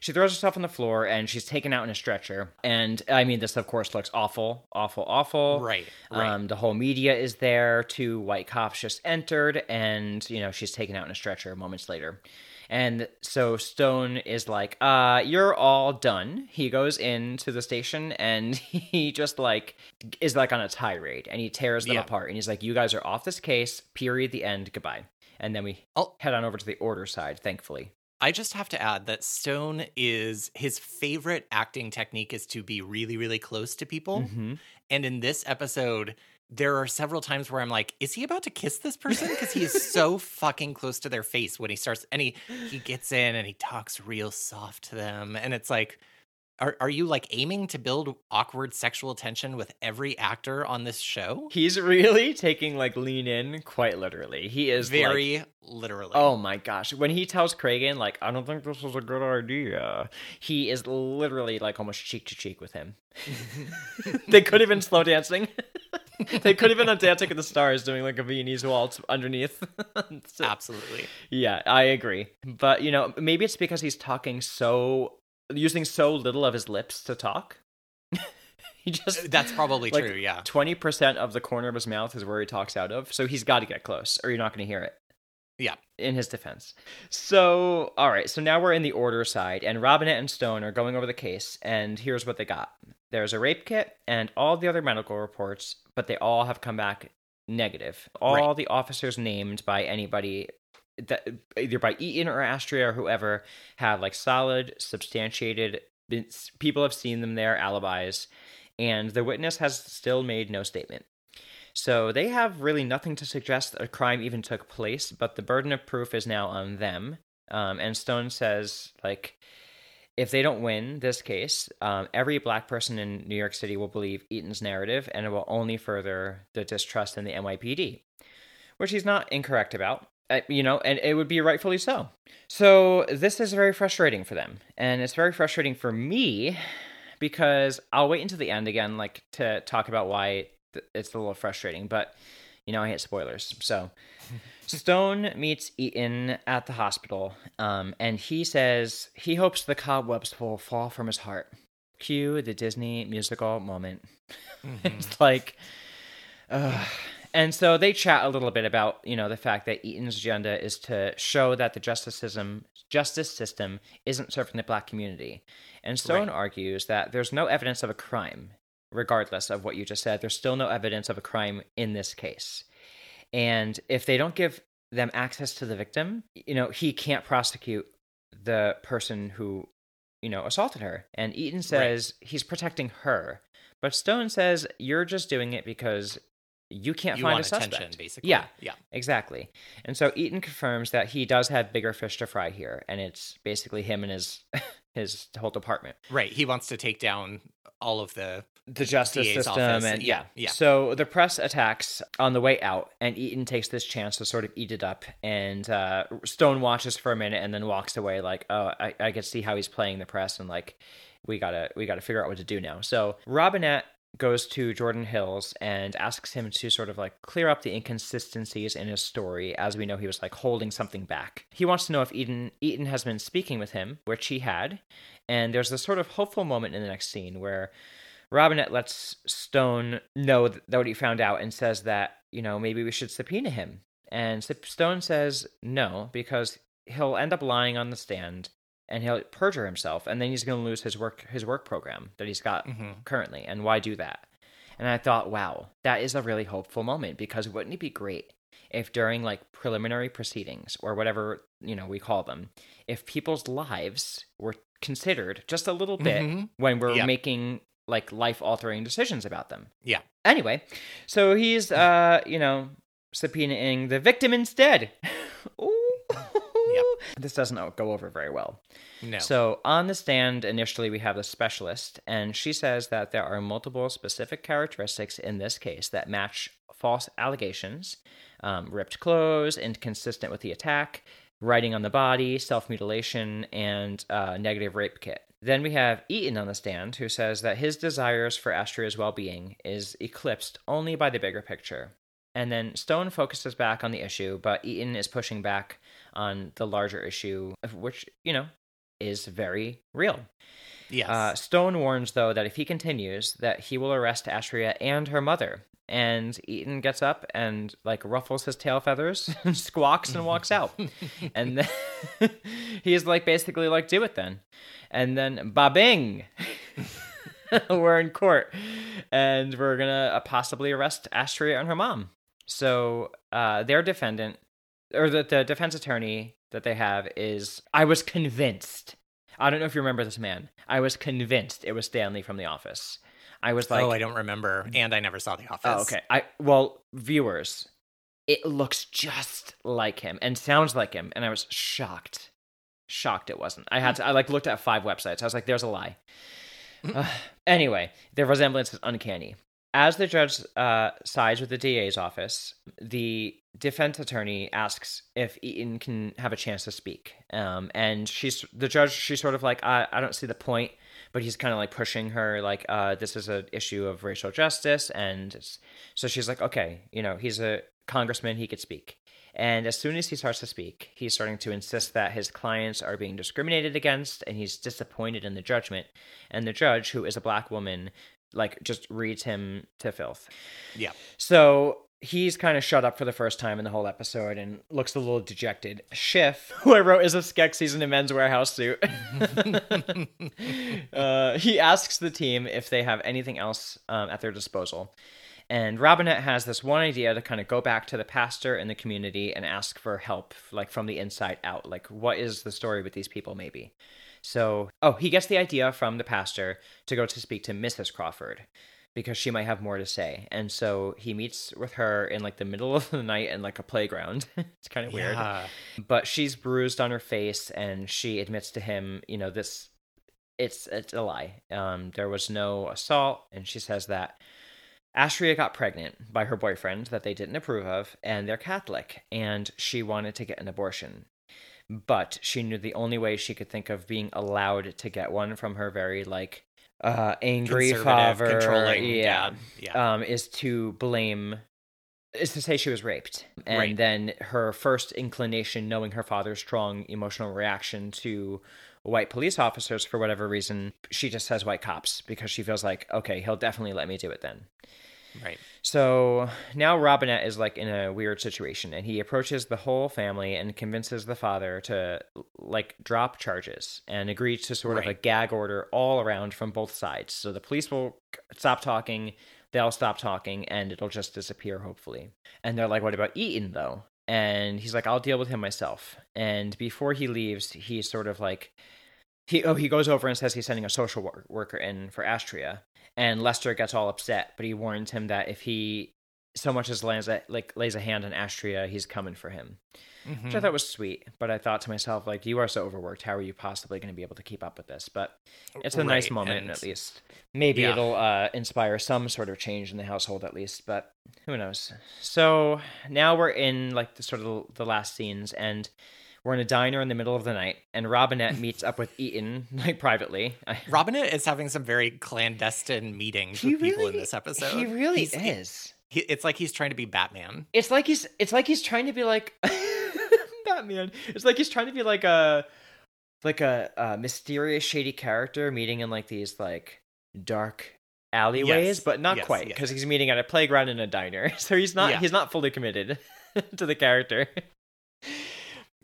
She throws herself on the floor and she's taken out in a stretcher. And I mean, this of course looks awful, awful, awful. Right. right. Um, the whole media is there. Two white cops just entered, and you know she's taken out in a stretcher moments later. And so Stone is like, uh, you're all done. He goes into the station and [LAUGHS] he just like is like on a tirade and he tears them yeah. apart. And he's like, you guys are off this case, period, the end, goodbye. And then we I'll- head on over to the order side, thankfully. I just have to add that Stone is his favorite acting technique is to be really, really close to people. Mm-hmm. And in this episode, there are several times where I'm like, is he about to kiss this person? Because he is so fucking close to their face when he starts and he he gets in and he talks real soft to them. And it's like, are are you like aiming to build awkward sexual tension with every actor on this show? He's really taking like lean in quite literally. He is very like, literally. Oh my gosh. When he tells Cragen like I don't think this was a good idea. He is literally like almost cheek to cheek with him. [LAUGHS] they could have been slow dancing. [LAUGHS] they could have been on Dancing with the Stars doing like a Viennese waltz underneath. [LAUGHS] so, Absolutely. Yeah, I agree. But you know, maybe it's because he's talking so using so little of his lips to talk. [LAUGHS] he just uh, That's probably like, true, yeah. 20% of the corner of his mouth is where he talks out of, so he's got to get close or you're not going to hear it. Yeah. In his defense. So, all right. So now we're in the order side, and Robinette and Stone are going over the case, and here's what they got there's a rape kit and all the other medical reports, but they all have come back negative. All right. the officers named by anybody that either by Eaton or Astria or whoever have like solid, substantiated. People have seen them there, alibis, and the witness has still made no statement. So they have really nothing to suggest that a crime even took place, but the burden of proof is now on them. Um, and Stone says, like, if they don't win this case, um, every black person in New York City will believe Eaton's narrative, and it will only further the distrust in the NYPD, which he's not incorrect about. Uh, you know, and it would be rightfully so. So this is very frustrating for them, and it's very frustrating for me because I'll wait until the end again, like to talk about why it's a little frustrating. But you know, I hate spoilers, so. [LAUGHS] Stone meets Eaton at the hospital, um, and he says he hopes the cobwebs will fall from his heart. Cue the Disney musical moment. [LAUGHS] Mm-hmm. it's like, uh, and so they chat a little bit about you know the fact that Eaton's agenda is to show that the justice system justice system isn't serving the black community, and Stone Right. argues that there's no evidence of a crime, regardless of what you just said. There's still no evidence of a crime in this case, and if they don't give them access to the victim, you know he can't prosecute the person who you know assaulted her. And Eaton says he's protecting her, but Stone says you're just doing it because you can't you find a suspect. basically. Yeah. Yeah. Exactly. And so Eaton confirms that he does have bigger fish to fry here, and it's basically him and his [LAUGHS] his whole department. Right. He wants to take down all of the The justice DA's system office. and Yeah, yeah. yeah. So the press attacks on the way out, and Eaton takes this chance to sort of eat it up. And uh, Stone watches for a minute and then walks away, like, "Oh, I, I can see how he's playing the press, and like, we gotta we gotta figure out what to do now." So Robinette goes to Jordan Hills and asks him to sort of like clear up the inconsistencies in his story, as we know he was like holding something back. He wants to know if Eden Eaton has been speaking with him, which he had. And there's this sort of hopeful moment in the next scene where Robinette lets Stone know that what he found out and says that, you know, maybe we should subpoena him. And Stone says no, because he'll end up lying on the stand and he'll perjure himself and then he's going to lose his work his work program that he's got Mhm. currently and why do that and i thought wow that is a really hopeful moment because wouldn't it be great if during like preliminary proceedings or whatever you know we call them if people's lives were considered just a little bit Mhm. when we're Yeah. making like life altering decisions about them Yeah. anyway so he's [LAUGHS] uh you know subpoenaing the victim instead [LAUGHS] Ooh. this doesn't go over very well No. so on the stand, initially we have the specialist, and she says that there are multiple specific characteristics in this case that match false allegations, um, ripped clothes, inconsistent with the attack, writing on the body, self mutilation, and uh, negative rape kit. Then we have Eaton on the stand, who says that his desires for Astria's well being is eclipsed only by the bigger picture. And then Stone focuses back on the issue, but Eaton is pushing back on the larger issue, of which, you know, is very real. yes. Uh, Stone warns, though, that if he continues, that he will arrest Astria and her mother. And Eaton gets up and like ruffles his tail feathers, and [LAUGHS] squawks, and walks out. [LAUGHS] and then [LAUGHS] he's like, basically, like, do it then. And then, ba-bing, we're in court, and we're gonna uh, possibly arrest Astria and her mom. So uh, their defendant, or the, the defense attorney that they have is, I was convinced. I don't know if you remember this man. I was convinced it was Stanley from The Office. I was like, oh, I don't remember, and I never saw The Office. Oh, okay. I well, viewers, it looks just like him and sounds like him, and I was shocked. Shocked it wasn't. I had to. I like looked at five websites. I was like, "There's a lie." [LAUGHS] Uh, anyway, the resemblance is uncanny. As the judge uh, sides with the DA's office, the defense attorney asks if Eaton can have a chance to speak. Um, and she's the judge. She's sort of like, I, I don't see the point, but he's kind of like pushing her, like, uh, this is an issue of racial justice, and it's, so she's like, okay, you know, he's a congressman, he could speak. And as soon as he starts to speak, he's starting to insist that his clients are being discriminated against, and he's disappointed in the judgment. And the judge, who is a black woman, like just reads him to filth. Yeah. So he's kind of shut up for the first time in the whole episode and looks a little dejected. Schiff, [LAUGHS] who I wrote is a Skek season in Men's Wearhouse suit. [LAUGHS] uh, he asks the team if they have anything else um, at their disposal. And Robinette has this one idea to kind of go back to the pastor in the community and ask for help, like from the inside out. Like, what is the story with these people, maybe? So, oh, he gets the idea from the pastor to go to speak to Mrs. Crawford because she might have more to say. And so he meets with her in like the middle [LAUGHS] of the night in like a playground. [LAUGHS] it's kind of weird. Yeah. But she's bruised on her face and she admits to him, you know, this it's it's a lie. Um there was no assault and she says that Astria got pregnant by her boyfriend that they didn't approve of and they're Catholic and she wanted to get an abortion. But she knew the only way she could think of being allowed to get one from her very like uh angry father controlling yeah dad. Yeah. um, is to blame is to say she was raped and Right. then her first inclination knowing her father's strong emotional reaction to white police officers for whatever reason she just says white cops because she feels like okay he'll definitely let me do it then Right. So now Robinette is like in a weird situation, and he approaches the whole family and convinces the father to like drop charges and agree to sort of a gag order all around from both sides. So the police will stop talking, they'll stop talking, and it'll just disappear, hopefully. And they're like, "What about Eaton, though?" And he's like, "I'll deal with him myself." And before he leaves, he's sort of like. He, oh, he goes over and says he's sending a social wor- worker in for Astria, and Lester gets all upset, but he warns him that if he so much as lays a, like lays a hand on Astria, he's coming for him, Mhm. which I thought was sweet. But I thought to myself, like, you are so overworked. How are you possibly going to be able to keep up with this? But it's a nice moment, and- at least. Maybe Yeah. it'll uh, inspire some sort of change in the household, at least. But who knows? So now we're in like the sort of the last scenes, and we're in a diner in the middle of the night, and Robinette meets up with Eaton [LAUGHS] like privately. [LAUGHS] Robinette is having some very clandestine meetings with people in this episode. He really He's- is. he- it's like he's trying to be Batman. It's like he's it's like he's trying to be like [LAUGHS] Batman. It's like he's trying to be like a like a, a mysterious shady character meeting in like these like dark alleyways, Yes, but not yes, quite because yes. he's meeting at a playground in a diner. So he's not Yeah. he's not fully committed to the character.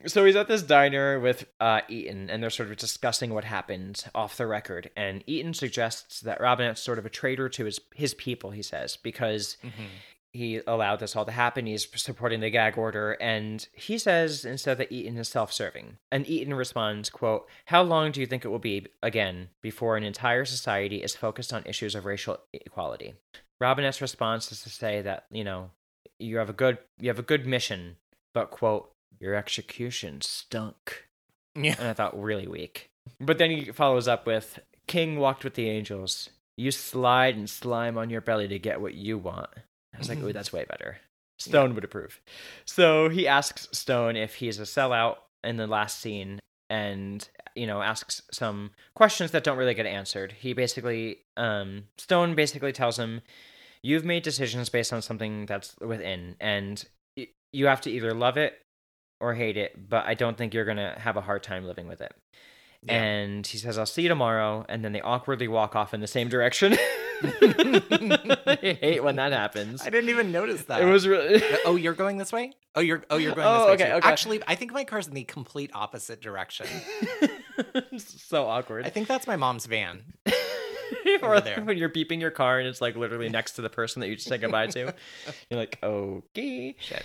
So he's at this diner with uh, Eaton, and they're sort of discussing what happened off the record. And Eaton suggests that Robinette's sort of a traitor to his his people. He says because Mhm. he allowed this all to happen. He's supporting the gag order, and he says instead that Eaton is self-serving. And Eaton responds, "quote How long do you think it will be again before an entire society is focused on issues of racial equality?" Robinette's response is to say that you know you have a good you have a good mission, but quote your execution stunk. Yeah. And I thought really weak. But then he follows up with King walked with the angels. You slide and slime on your belly to get what you want. I was like, ooh, that's way better. Stone would approve. So he asks Stone if he's a sellout in the last scene and, you know, asks some questions that don't really get answered. He basically, um, Stone basically tells him, you've made decisions based on something that's within, and you have to either love it or hate it, but I don't think you're going to have a hard time living with it. Yeah. And he says, I'll see you tomorrow. And then they awkwardly walk off in the same direction. [LAUGHS] I hate when that happens. I didn't even notice that. It was really. [LAUGHS] Oh, you're going this way? Oh, you're oh you're going Oh, this way. okay, too. okay. Actually, I think my car's in the complete opposite direction. [LAUGHS] so awkward. I think that's my mom's van. or there. when you're beeping your car and it's like literally next to the person that you just said goodbye to. You're like, okay. Shit.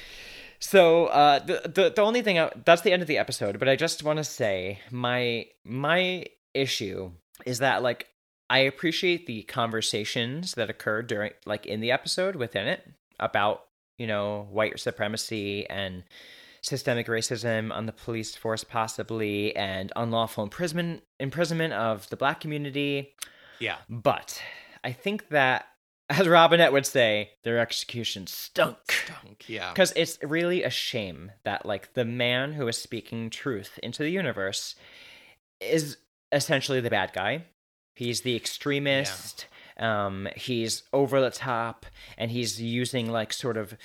So uh, the, the the only thing I, that's the end of the episode, but I just want to say my my issue is that like I appreciate the conversations that occurred during like in the episode within it about you know white supremacy and systemic racism on the police force possibly and unlawful imprisonment imprisonment of the black community Yeah. but I think that as Robinette would say their execution stunk Stunk. Yeah. because it's really a shame that like the man who is speaking truth into the universe is essentially the bad guy he's the extremist um he's over the top and he's using like sort of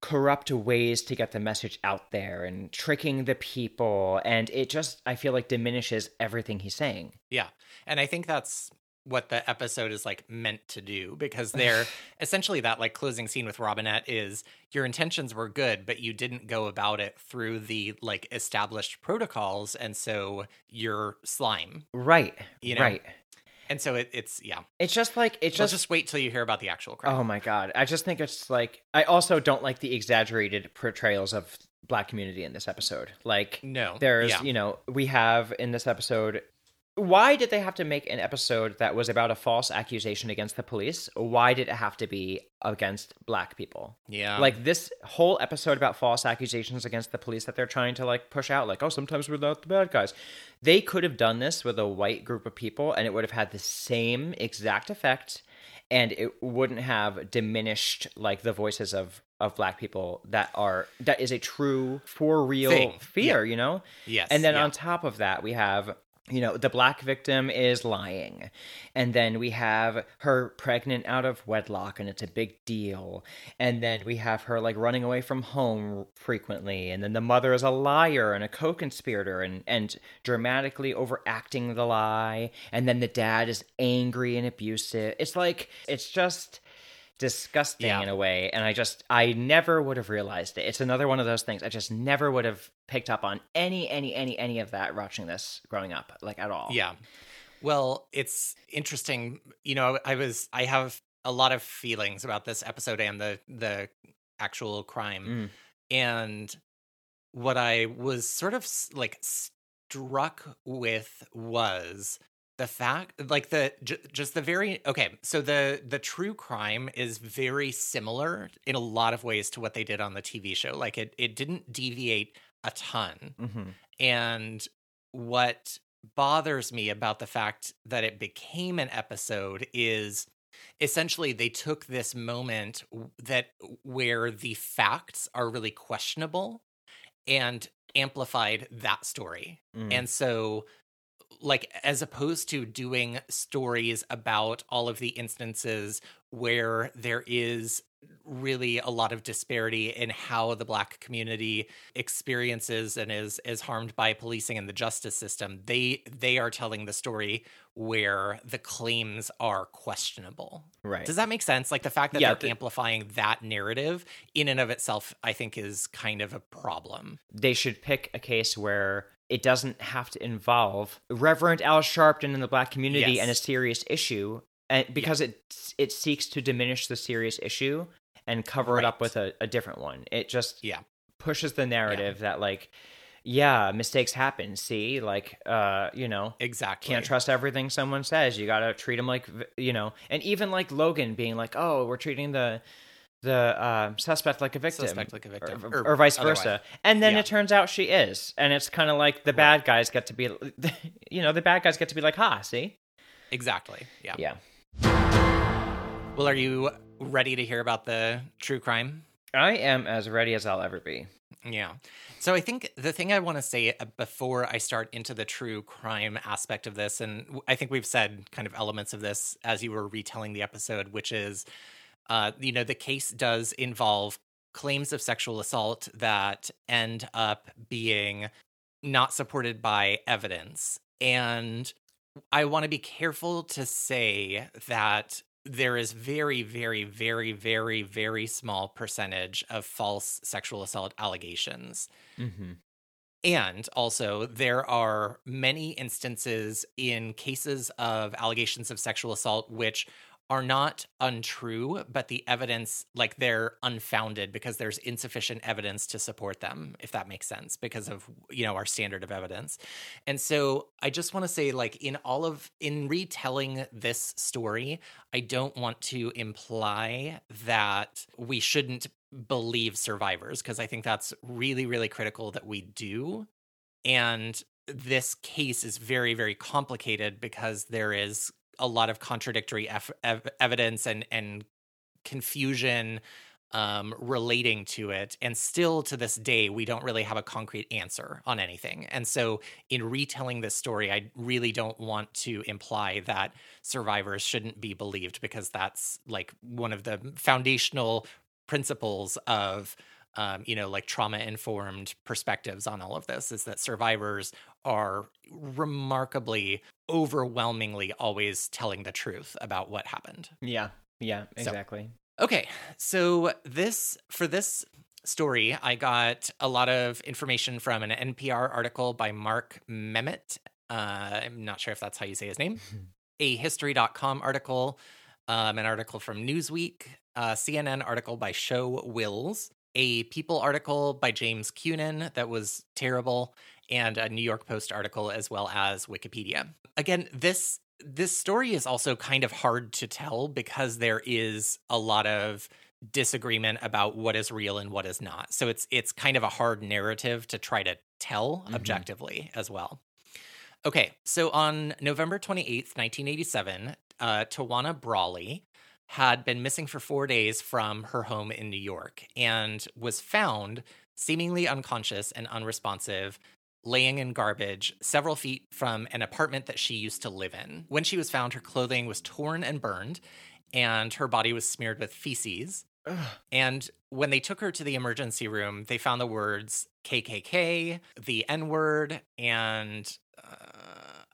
corrupt ways to get the message out there and tricking the people and it just i feel like diminishes everything he's saying Yeah. And I think that's what the episode is like meant to do because [LAUGHS] they're essentially that like closing scene with Robinette is your intentions were good, but you didn't go about it through the like established protocols. And so you're slime. right You know, right And so it, it's, yeah. it's just like it's Just, just just wait till you hear about the actual crime. Oh my god. I just think it's like I also don't like the exaggerated portrayals of black community in this episode. Like no. there's, yeah. you know, we have in this episode why did they have to make an episode that was about a false accusation against the police? Why did it have to be against black people? Yeah. like this whole episode about false accusations against the police that they're trying to like push out like oh sometimes we're not the bad guys they could have done this with a white group of people and it would have had the same exact effect and it wouldn't have diminished like the voices of of black people that are that is a true for real Thing. fear you know yes. and then yeah. on top of that, we have, you know, the black victim is lying. And then we have her pregnant out of wedlock, and it's a big deal. And then we have her like running away from home frequently. And then the mother is a liar and a co conspirator and, and dramatically overacting the lie. And then the dad is angry and abusive. It's like, it's just. Disgusting Yeah. in a way and i just i never would have realized it it's another one of those things i just never would have picked up on any any any any of that watching this growing up like at all Yeah. Well, it's interesting. You know, I was I have a lot of feelings about this episode and the the actual crime. Mm. And what I was sort of like struck with was the fact like the j- just the very okay so the the true crime is very similar in a lot of ways to what they did on the TV show like it it didn't deviate a ton Mhm. and what bothers me about the fact that it became an episode is essentially they took this moment that where the facts are really questionable and amplified that story. Mm. And so like as opposed to doing stories about all of the instances where there is really a lot of disparity in how the black community experiences and is is harmed by policing and the justice system they they are telling the story where the claims are questionable. Right. Does that make sense? Like the fact that Yeah, they're the- amplifying that narrative in and of itself i think is kind of a problem. They should pick a case where it doesn't have to involve Reverend Al Sharpton in the black community Yes. and a serious issue, and because it it seeks to diminish the serious issue and cover it up with a, a different one. It just Yeah. pushes the narrative that like, yeah, mistakes happen. See, like, uh, you know, exactly can't trust everything someone says. You gotta treat them like, you know, and even like Logan being like, oh, we're treating the the uh, suspect like a victim, Suspect like a victim, or, or or vice otherwise. versa. And then Yeah. it turns out she is, and it's kind of like the bad guys get to be, [LAUGHS] you know, the bad guys get to be like, ha, see, exactly yeah yeah. well are you ready to hear about the true crime I am as ready as I'll ever be. Yeah. So I think the thing I want to say uh, before I start into the true crime aspect of this, and I think we've said kind of elements of this as you were retelling the episode, which is, uh, you know, the case does involve claims of sexual assault that end up being not supported by evidence. And I want to be careful to say that there is very, very, very, very, very small percentage of false sexual assault allegations. Mm-hmm. And also, there are many instances in cases of allegations of sexual assault which are not untrue, but the evidence, like they're unfounded because there's insufficient evidence to support them, if that makes sense, because of, you know, our standard of evidence. And so I just want to say, like, in all of, in retelling this story, I don't want to imply that we shouldn't believe survivors because I think that's really, really critical that we do. And this case is very, very complicated because there is a lot of contradictory ev- evidence and and confusion um, relating to it. And still to this day, we don't really have a concrete answer on anything. And so, in retelling this story, I really don't want to imply that survivors shouldn't be believed because that's like one of the foundational principles of um, you know like trauma informed perspectives on all of this is that survivors are remarkably overwhelmingly always telling the truth about what happened Yeah, yeah, So- exactly. Okay, so this for this story, I got a lot of information from an NPR article by Mark Memmott. Uh, I'm not sure if that's how you say his name. [LAUGHS] a History.com article, um, an article from Newsweek, a CNN article by Show Wills, a People article by James Cunin that was terrible, and a New York Post article as well as Wikipedia. Again, this this story is also kind of hard to tell because there is a lot of disagreement about what is real and what is not. So it's it's kind of a hard narrative to try to tell Mhm. objectively as well. Okay, so on November 28th, 1987, uh, Tawana Brawley had been missing for four days from her home in New York and was found seemingly unconscious and unresponsive, laying in garbage several feet from an apartment that she used to live in. When she was found, her clothing was torn and burned, and her body was smeared with feces. Ugh. And when they took her to the emergency room, they found the words KKK, the N word, and uh,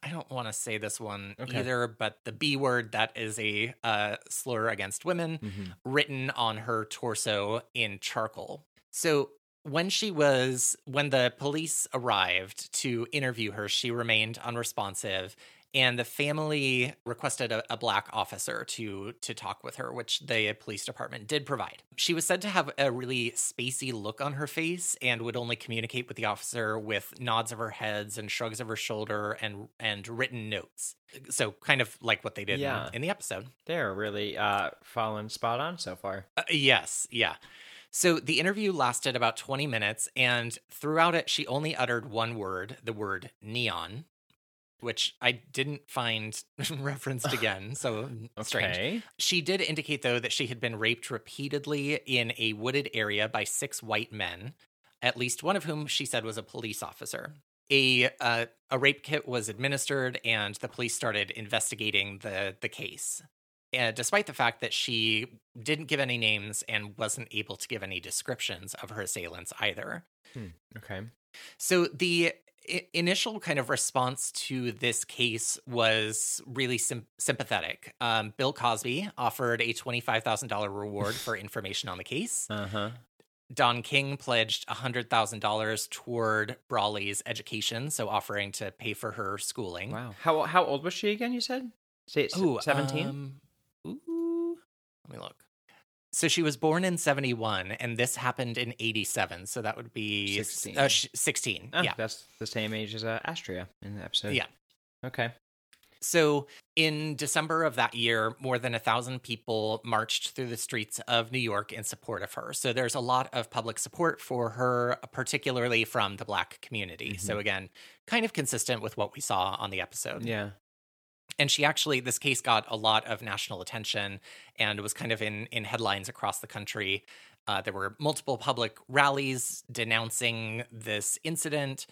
I don't want to say this one Okay. either, but the B word that is a uh, slur against women Mhm. written on her torso in charcoal. So when she was when the police arrived to interview her, she remained unresponsive. And the family requested a, a black officer to to talk with her, which the police department did provide. She was said to have a really spacey look on her face and would only communicate with the officer with nods of her heads and shrugs of her shoulder and and written notes. So kind of like what they did in- Yeah. in the episode. They're really uh, falling spot on so far. Uh, yes, yeah. So the interview lasted about 20 minutes, and throughout it, she only uttered one word, the word neon, which I didn't find [LAUGHS] referenced [LAUGHS] again. So strange. She did indicate, though, that she had been raped repeatedly in a wooded area by six white men, at least one of whom she said was a police officer. A uh, a rape kit was administered, and the police started investigating the the case. Uh, despite the fact that she didn't give any names and wasn't able to give any descriptions of her assailants either. Okay. So the initial kind of response to this case was really sym- sympathetic. Um, Bill Cosby offered a $25,000 reward for [LAUGHS] information on the case. Uh huh. Don King pledged $100,000 toward Brawley's education, so offering to pay for her schooling. Wow. How how old was she again? You said. Say it's seventeen. um, ooh, let me look. So she was born in 71, and this happened in 87. So that would be 16. Uh, sh- 16. Ah, yeah. That's the same age as uh, Astria in the episode. Yeah. Okay. So, in December of that year, more than a thousand people marched through the streets of New York in support of her. So, there's a lot of public support for her, particularly from the Black community. So, again, kind of consistent with what we saw on the episode. Yeah. And she actually, this case got a lot of national attention and was kind of in, in headlines across the country. Uh, there were multiple public rallies denouncing this incident.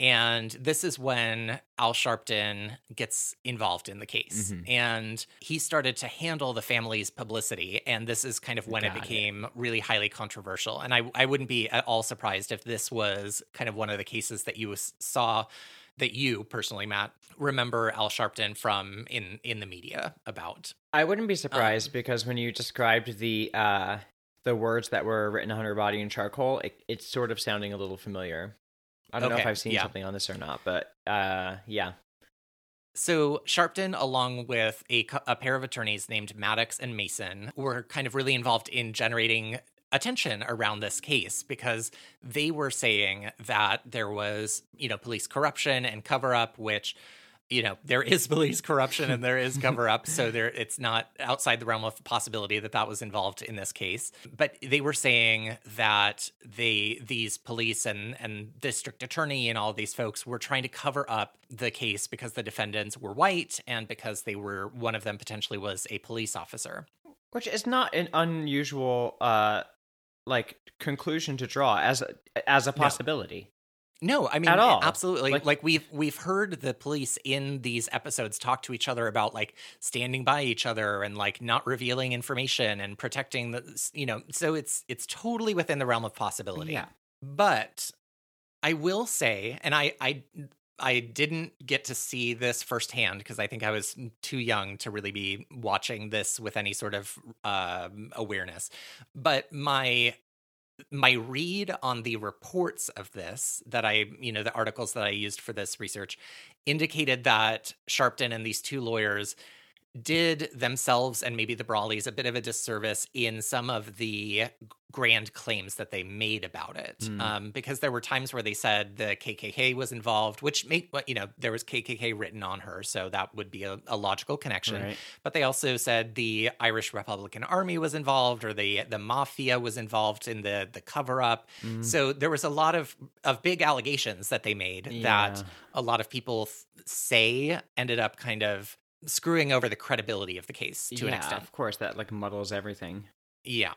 And this is when Al Sharpton gets involved in the case. Mhm. And he started to handle the family's publicity. And this is kind of when it Got it. became really highly controversial. And I, I wouldn't be at all surprised if this was kind of one of the cases that you saw that you personally, Matt, remember Al Sharpton from in in the media about. I wouldn't be surprised Um, because when you described the uh the words that were written on her body in charcoal, it, it's sort of sounding a little familiar. I don't know if I've seen yeah. something on this or not, but uh yeah. So Sharpton, along with a, a pair of attorneys named Maddox and Mason, were kind of really involved in generating attention around this case because they were saying that there was, you know, police corruption and cover up, which you know there is [LAUGHS] police corruption and there is cover up so there it's not outside the realm of possibility that that was involved in this case. But they were saying that they these police and and district attorney and all these folks were trying to cover up the case because the defendants were white and because they were one of them potentially was a police officer. Which is not an unusual uh like conclusion to draw as a, as a possibility. No, I mean At all. absolutely. Like- Like, we've we've heard the police in these episodes talk to each other about like standing by each other and like not revealing information and protecting the you know, so it's it's totally within the realm of possibility. Yeah. But I will say, and I I I didn't get to see this firsthand because I think I was too young to really be watching this with any sort of um, awareness. But my my read on the reports of this that I, you know, the articles that I used for this research indicated that Sharpton and these two lawyers did themselves and maybe the Brawleys a bit of a disservice in some of the grand claims that they made about it. Hmm. Um, because there were times where they said the KKK was involved, which made, you know, there was KKK written on her. So that would be a, a logical connection Right. but they also said the Irish Republican Army was involved or the the mafia was involved in the the cover up. Mm. So there was a lot of of big allegations that they made that a lot of people say ended up kind of screwing over the credibility of the case to an yeah, extent. Of course, that like muddles everything. Yeah.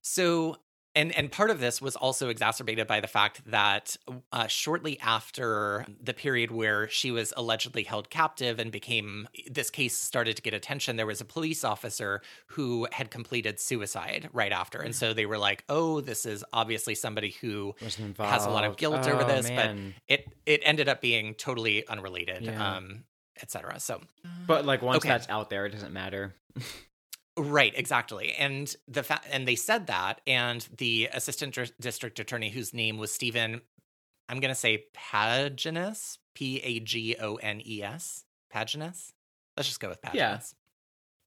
So and and part of this was also exacerbated by the fact that uh, shortly after the period where she was allegedly held captive and became this case started to get attention there was a police officer who had completed suicide right after and so they were like oh this is obviously somebody who has a lot of guilt oh, over this man. but it it ended up being totally unrelated Yeah. um etc so but like once Okay. that's out there, it doesn't matter. [LAUGHS] Right, exactly. And the fa- and they said that and the assistant Dr- district attorney whose name was Steven I'm going to say Paginus, P A G O N E S, Paginus. Let's just go with Paginus.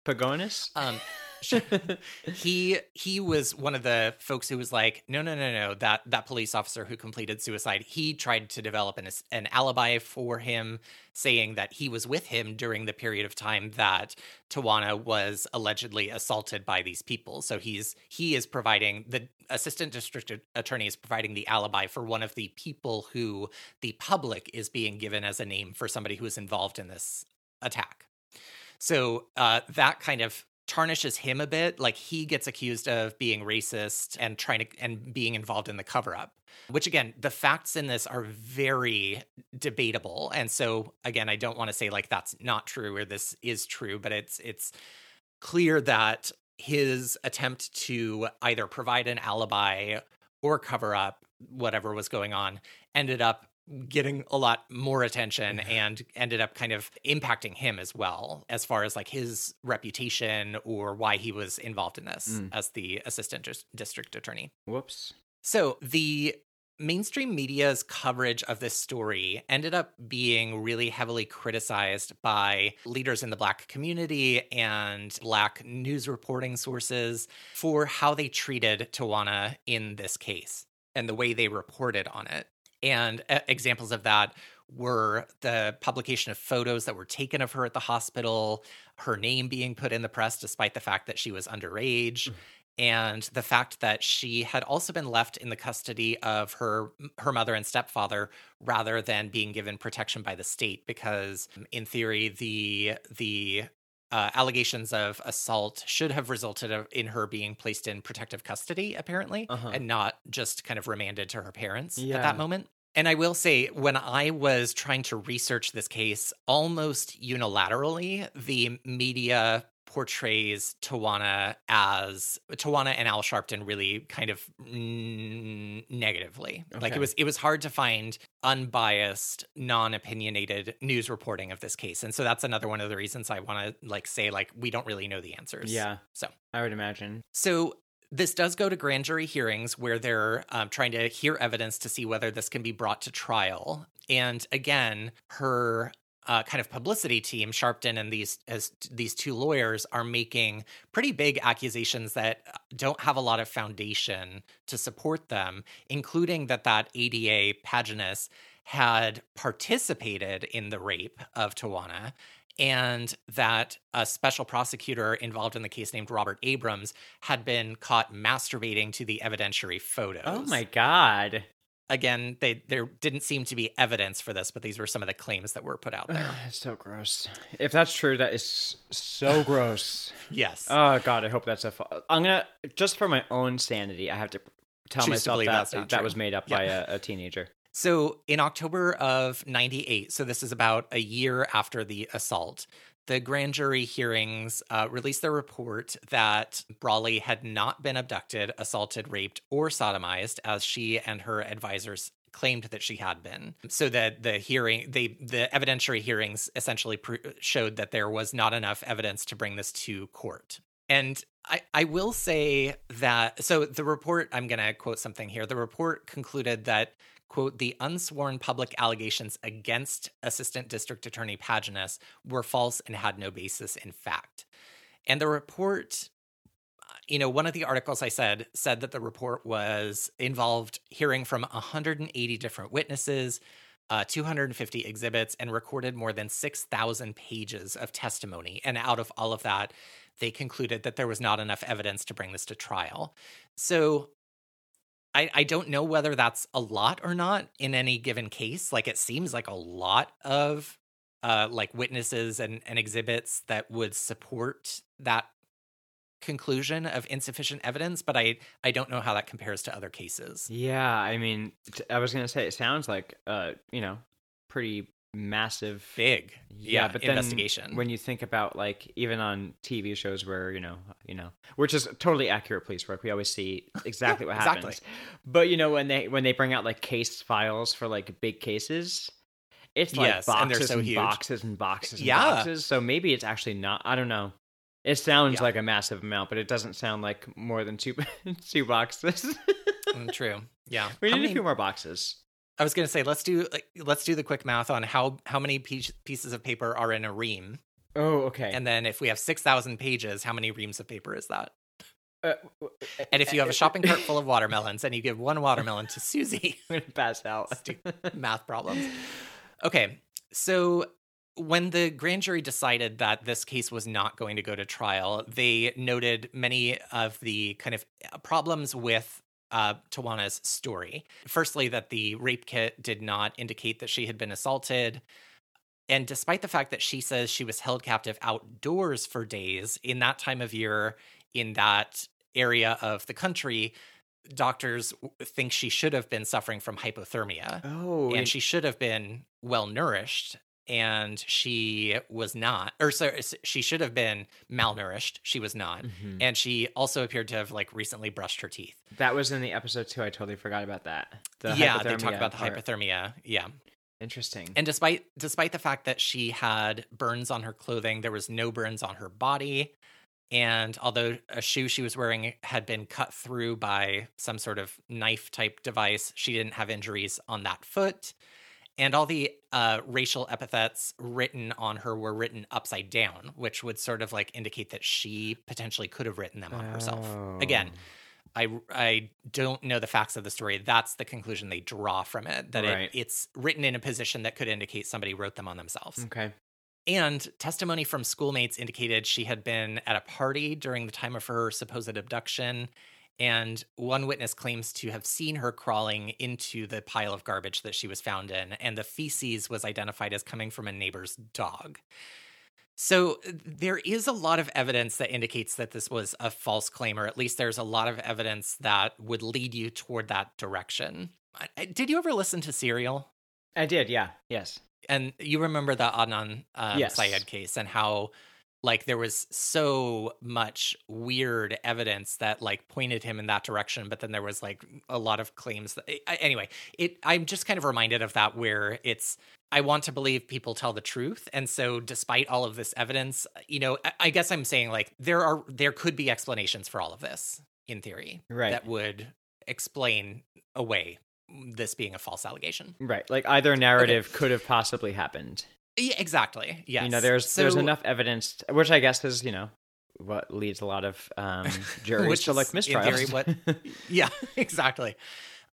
Yeah. Pagonus? Um [LAUGHS] he he was one of the folks who was like no no no no that that police officer who completed suicide he tried to develop an an alibi for him saying that he was with him during the period of time that Tawana was allegedly assaulted by these people so he's he is providing the assistant district attorney is providing the alibi for one of the people who the public is being given as a name for somebody who is involved in this attack so uh, that kind of tarnishes him a bit. Like he gets accused of being racist and trying to and being involved in the cover up. Which again, the facts in this are very debatable. And so again, I don't want to say like that's not true or this is true, but it's it's clear that his attempt to either provide an alibi or cover up whatever was going on ended up getting a lot more attention and ended up kind of impacting him as well as far as like his reputation or why he was involved in this Mm. as the assistant dis- district attorney. Whoops. So the mainstream media's coverage of this story ended up being really heavily criticized by leaders in the black community and black news reporting sources for how they treated Tawana in this case and the way they reported on it. And uh, examples of that were the publication of photos that were taken of her at the hospital, her name being put in the press despite the fact that she was underage, and the fact that she had also been left in the custody of her her mother and stepfather rather than being given protection by the state because in theory the the uh, allegations of assault should have resulted in her being placed in protective custody apparently Uh-huh. and not just kind of remanded to her parents at that moment and I will say, when I was trying to research this case, almost unilaterally, the media portrays Tawana as Tawana and Al Sharpton really kind of mm, negatively. Like it was, it was hard to find unbiased, non-opinionated news reporting of this case, and so that's another one of the reasons I want to like say like we don't really know the answers. Yeah. So I would imagine. so this does go to grand jury hearings where they're um, trying to hear evidence to see whether this can be brought to trial. And again, her uh, kind of publicity team, Sharpton and these as these two lawyers are making pretty big accusations that uh, don't have a lot of foundation to support them, including that that ADA Pagones had participated in the rape of Tawana and that a special prosecutor involved in the case named Robert Abrams had been caught masturbating to the evidentiary photos. Oh my god. Again, they there didn't seem to be evidence for this, but these were some of the claims that were put out there. [SIGHS] It's so gross. If that's true, that is so gross. [LAUGHS] yes. Oh god, I hope that's a. Fa- I'm gonna just for my own sanity, I have to tell Choose myself believe that that true. was made up Yeah. by a, a teenager. So in October of 98, so this is about a year after the assault, the grand jury hearings uh, released their report that Brawley had not been abducted, assaulted, raped, or sodomized, as she and her advisors claimed that she had been. So that the hearing, they the evidentiary hearings essentially pr- showed that there was not enough evidence to bring this to court. And I, I will say that so the report i'm going to quote something here the report concluded that quote the unsworn public allegations against assistant district attorney pagones were false and had no basis in fact and the report uh, you know one of the articles i said said that the report was involved hearing from 180 different witnesses uh, 250 exhibits and recorded more than 6,000 pages of testimony. And out of all of that, they concluded that there was not enough evidence to bring this to trial. So I, I don't know whether that's a lot or not in any given case. Like it seems like a lot of uh, like witnesses and, and exhibits that would support that conclusion of insufficient evidence, but I I don't know how that compares to other cases. Yeah, I mean, I was gonna say it sounds like uh, you know, pretty massive Big, yeah, but investigation. When you think about like even on TV shows where you know, you know, which is totally accurate police work, we always see [LAUGHS] exactly what happens. exactly. But you know, when they when they bring out like case files for like big cases, it's like Yes, and they're boxes so and huge. boxes and boxes and Yeah. boxes. So maybe it's actually not. I don't know. It sounds Yeah. like a massive amount, but it doesn't sound like more than two [LAUGHS] two boxes. Mm, True, yeah. [LAUGHS] we need many- a few more boxes. I was gonna say let's do like let's do the quick math on how how many piece, pieces of paper are in a ream, Oh, okay. and then if we have six thousand pages, how many reams of paper is that? Uh, And if you have a shopping cart full of [LAUGHS] watermelons and you give one watermelon to Susie, [LAUGHS] I'm gonna pass out. [LAUGHS] math problems. Okay, so when the grand jury decided that this case was not going to go to trial, they noted many of the kind of problems with uh, Tawana's story. Firstly, that the rape kit did not indicate that she had been assaulted. And despite the fact that she says she was held captive outdoors for days in that time of year, in that area of the country, doctors think she should have been suffering from hypothermia oh, and she should have been well nourished and she was not or so she should have been malnourished she was not Mhm. and she also appeared to have like recently brushed her teeth that was in the episode too. I totally forgot about that. The yeah they talk about the part. hypothermia yeah Interesting. and despite despite the fact that she had burns on her clothing there was no burns on her body and although a shoe she was wearing had been cut through by some sort of knife type device she didn't have injuries on that foot and all the uh, racial epithets written on her were written upside down which would sort of like indicate that she potentially could have written them on herself again Oh. I I don't know the facts of the story. That's the conclusion they draw from it. That Right. it, it's written in a position that could indicate somebody wrote them on themselves. Okay. And testimony from schoolmates indicated she had been at a party during the time of her supposed abduction. And one witness claims to have seen her crawling into the pile of garbage that she was found in, and the feces was identified as coming from a neighbor's dog. So there is a lot of evidence that indicates that this was a false claim, or at least there's a lot of evidence that would lead you toward that direction. Did you ever listen to Serial? I did. Yeah. Yes. and you remember the Adnan um, Yes. Syed case and how like there was so much weird evidence that like pointed him in that direction but then there was like a lot of claims that anyway it i'm just kind of reminded of that where it's i want to believe people tell the truth and so despite all of this evidence you know i, I guess i'm saying like there are there could be explanations for all of this in theory Right. that would explain away this being a false allegation Right. Like either narrative could have possibly happened. Yeah, exactly yes You know, there's there's enough evidence, which I guess is you know what leads a lot of um, [LAUGHS] juries to like is, in mistrials. what- [LAUGHS] yeah, [LAUGHS] exactly.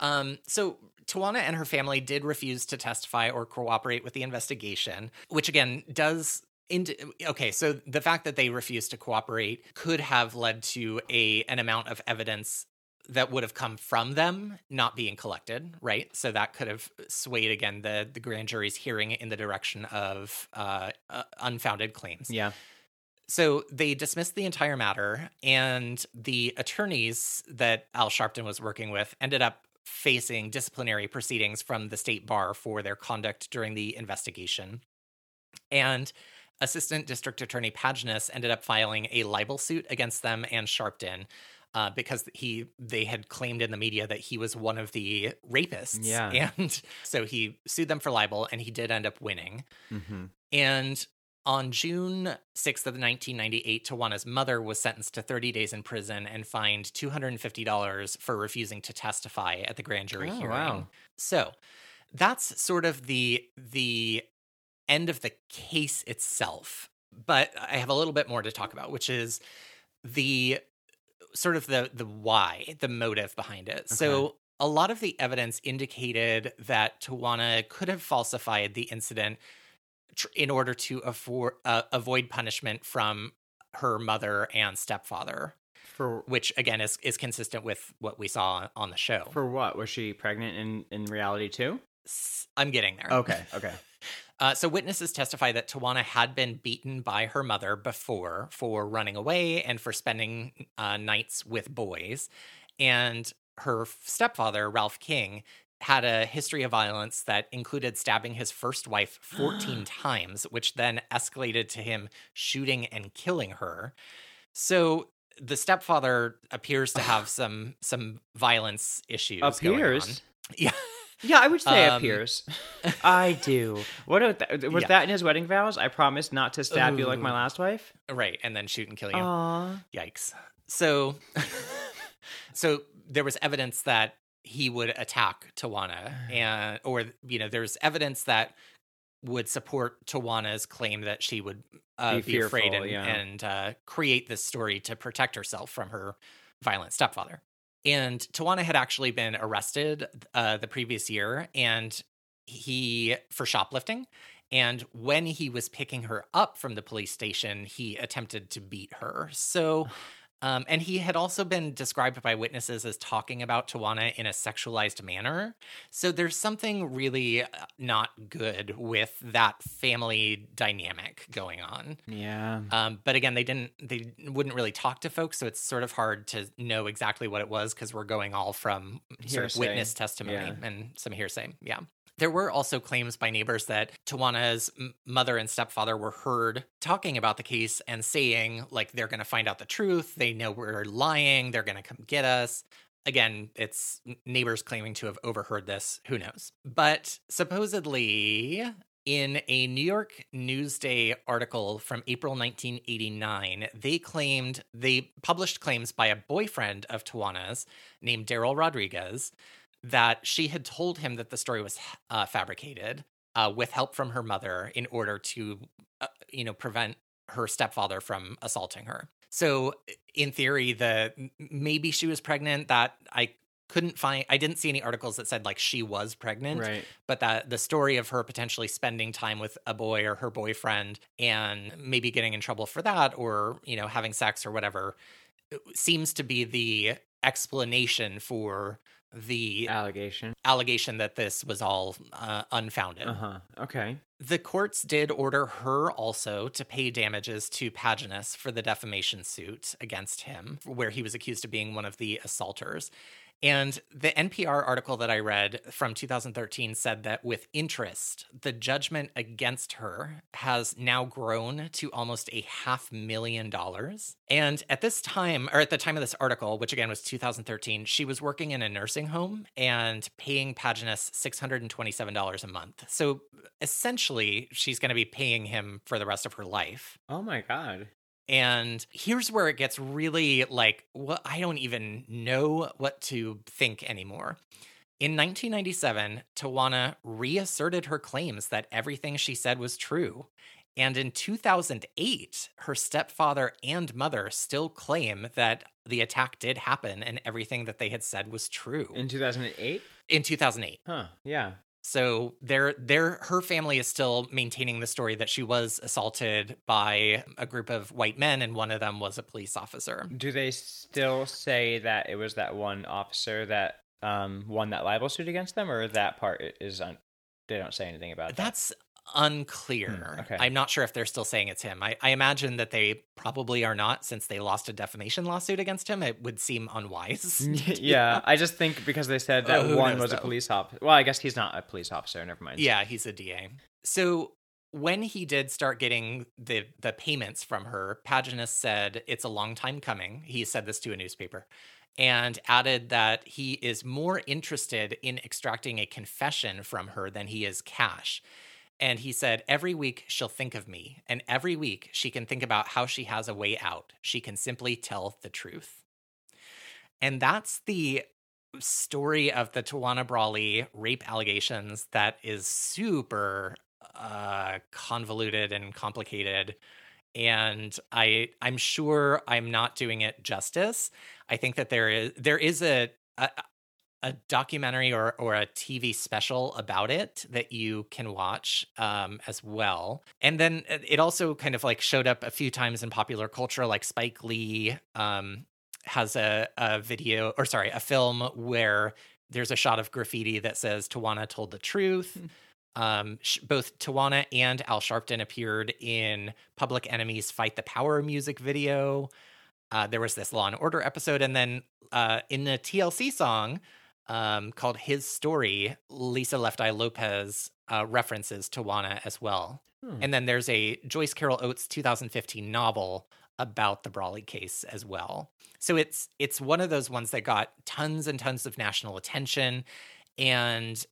Um, so Tawana and her family did refuse to testify or cooperate with the investigation, which again does. Okay, so the fact that they refused to cooperate could have led to a an amount of evidence that would have come from them not being collected, right? So that could have swayed again the the grand jury's hearing in the direction of uh, uh, unfounded claims. yeah. So they dismissed the entire matter, and the attorneys that Al Sharpton was working with ended up facing disciplinary proceedings from the state bar for their conduct during the investigation. And Assistant District Attorney Pagones ended up filing a libel suit against them and Sharpton. Uh, because he they had claimed in the media that he was one of the rapists, [LAUGHS] Yeah. and so he sued them for libel, and he did end up winning. hmm And on June 6th of 1998, Tawana's mother was sentenced to 30 days in prison and fined $250 for refusing to testify at the grand jury Oh, hearing. wow. So that's sort of the the end of the case itself. But I have a little bit more to talk about, which is the sort of the the why, the motive behind it. So a lot of the evidence indicated that Tawana could have falsified the incident tr- in order to afford, uh, avoid punishment from her mother and stepfather, For which again is is consistent with what we saw on the show. for what was she pregnant in in reality too? I'm getting there. Okay, okay. [LAUGHS] Uh, so witnesses testify that Tawana had been beaten by her mother before for running away and for spending uh, nights with boys, and her stepfather Ralph King had a history of violence that included stabbing his first wife [GASPS] 14 times, which then escalated to him shooting and killing her. So the stepfather appears to [SIGHS] have some some violence issues. going on. Appears. [LAUGHS] Yeah. Yeah, I would say Um, appears. [LAUGHS] I do. What th- was Yeah. that in his wedding vows? I promised not to stab you like my last wife. Right, and then shoot and kill you. Aww. Yikes. So [LAUGHS] so there was evidence that he would attack Tawana [SIGHS] and or you know there's evidence that would support Tawana's claim that she would uh, Be be, afraid and, yeah. and uh, create this story to protect herself from her violent stepfather. And Tawana had actually been arrested uh, the previous year, and he for shoplifting. And when he was picking her up from the police station, he attempted to beat her. So, um, and he had also been described by witnesses as talking about Tawana in a sexualized manner. So there's something really uh, not good with that family dynamic going on. Yeah. Um, but again, they didn't, they wouldn't really talk to folks, so it's sort of hard to know exactly what it was because we're going all from sort of witness testimony Yeah. and some hearsay. Yeah. There were also claims by neighbors that Tawana's mother and stepfather were heard talking about the case and saying, like, they're going to find out the truth. They know we're lying. They're going to come get us. Again, it's neighbors claiming to have overheard this. Who knows? But supposedly, in a New York Newsday article from April 1989, they claimed they published claims by a boyfriend of Tawana's named Daryl Rodriguez that she had told him that the story was uh, fabricated uh, with help from her mother in order to, uh, you know, prevent her stepfather from assaulting her. So, in theory, the maybe she was pregnant. That I couldn't find. I didn't see any articles that said like she was pregnant Right. but that the story of her potentially spending time with a boy or her boyfriend and maybe getting in trouble for that or you know having sex or whatever uh, seems to be the explanation for the Allegation. allegation that this was all uh, unfounded Uh huh. Okay. the courts did order her also to pay damages to Pagones for the defamation suit against him, where he was accused of being one of the assaulters. And the NPR article that I read from 2013 said that with interest, the judgment against her has now grown to almost a half million dollars. And at this time, or at the time of this article, which again was 2013, she was working in a nursing home and paying Pagones $627 a month. So essentially, she's going to be paying him for the rest of her life. Oh my god. And here's where it gets really like, what I don't even know what to think anymore. In 1997, Tawana reasserted her claims that everything she said was true. And in 2008, her stepfather and mother still claim that the attack did happen and everything that they had said was true In 2008? in 2008. Huh. Yeah. So their their her family is still maintaining the story that she was assaulted by a group of white men and one of them was a police officer. Do they still say that it was that one officer that um won that libel suit against them, or that part is un- they don't say anything about that? Unclear. Hmm, okay. I'm not sure if they're still saying it's him. I, I imagine that they probably are not since they lost a defamation lawsuit against him. It would seem unwise. [LAUGHS] yeah. I just think because they said that [LAUGHS] one knows, was a police officer. Well, I guess he's not a police officer. Never mind. Yeah, he's a DA. So when he did start getting the the payments from her, Pagones said it's a long time coming. He said this to a newspaper and added that he is more interested in extracting a confession from her than he is cash. And he said, every week she'll think of me, and every week she can think about how she has a way out. She can simply tell the truth. And that's the story of the Tawana Brawley rape allegations that is super uh, convoluted and complicated. And I, I'm sure I'm not doing it justice. I think that there is there is a a, a documentary or or a TV special about it that you can watch um, as well. And then it it also kind of like showed up a few times in popular culture, like Spike Lee um, has a, a video or sorry, a film where there's a shot of graffiti that says Tawana told the truth. Um, sh- both Tawana and Al Sharpton appeared in Public Enemy's "Fight the Power" music video. Uh, there was this Law and Order episode, and then uh, in the TLC song um, called "His Story," Lisa Left Eye Lopez uh, references Tawana as well. Hmm. And then there's a Joyce Carol Oates 2015 novel about the Brawley case as well. So it's it's one of those ones that got tons and tons of national attention and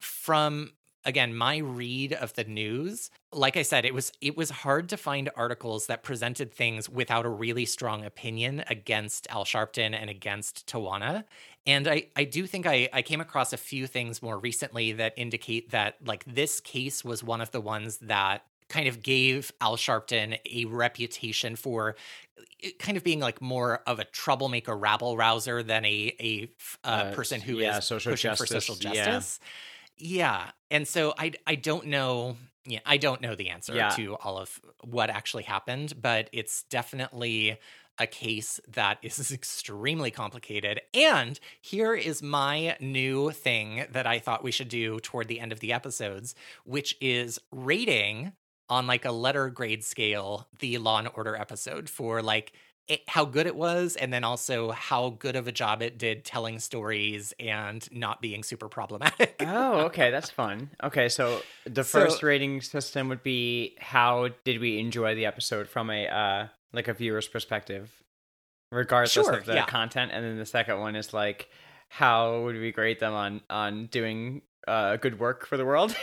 from again my read of the news like i said it was it was hard to find articles that presented things without a really strong opinion against al sharpton and against tawana and i i do think i i came across a few things more recently that indicate that like this case was one of the ones that kind of gave al sharpton a reputation for eh, kind of being like more of a troublemaker rabble rouser than a a uh, Uh, person who is yeah, social pushing justice, for social justice yeah. And so I I don't know yeah, I don't know the answer Yeah. to all of what actually happened, but it's definitely a case that is [LAUGHS] extremely complicated. And here is my new thing that I thought we should do toward the end of the episodes, which is rating on like a letter grade scale the Law and Order episode for like it, how good it was and then also how good of a job it did telling stories and not being super problematic. oh, [LAUGHS] okay, that's fun. Okay, so the So- first rating system would be how did we enjoy the episode from a uh like a viewer's perspective, regardless Sure, of the yeah. content, and then the second one is like how would we grade them on on doing uh good work for the world?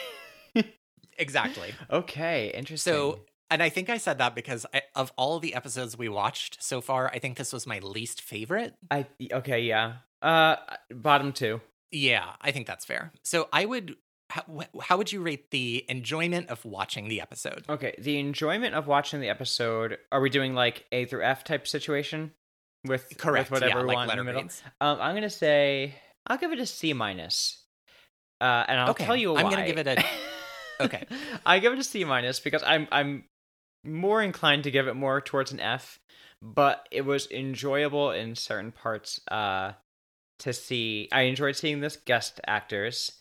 [LAUGHS] exactly. okay, interesting. So, and I think I said that because I, of all the episodes we watched so far, I think this was my least favorite. I okay, yeah. Uh, bottom two. Yeah, I think that's fair. So I would. How, how would you rate the enjoyment of watching the episode? Okay, the enjoyment of watching the episode. Are we doing like A through F type situation with Correct. with whatever yeah, we like want in the middle? Um, I'm gonna say I'll give it a C minus. Uh, and I'll Okay, tell you why. I'm gonna give it a- okay. [LAUGHS] I give it a C minus because I'm I'm more inclined to give it more towards an F, but it was enjoyable in certain parts. Uh, to see, I enjoyed seeing this guest actors,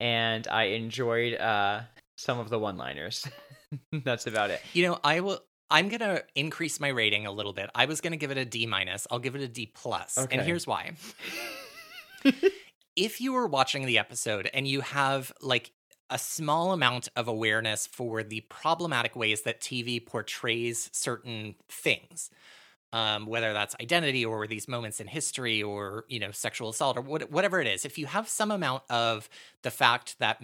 and I enjoyed uh some of the one-liners. [LAUGHS] That's about it. You know, I will. I'm gonna increase my rating a little bit. I was gonna give it a D minus. I'll give it a D plus, Okay. and here's why. [LAUGHS] if you were watching the episode and you have like a small amount of awareness for the problematic ways that TV portrays certain things, um, whether that's identity or these moments in history or you know sexual assault or what, whatever it is, if you have some amount of the fact that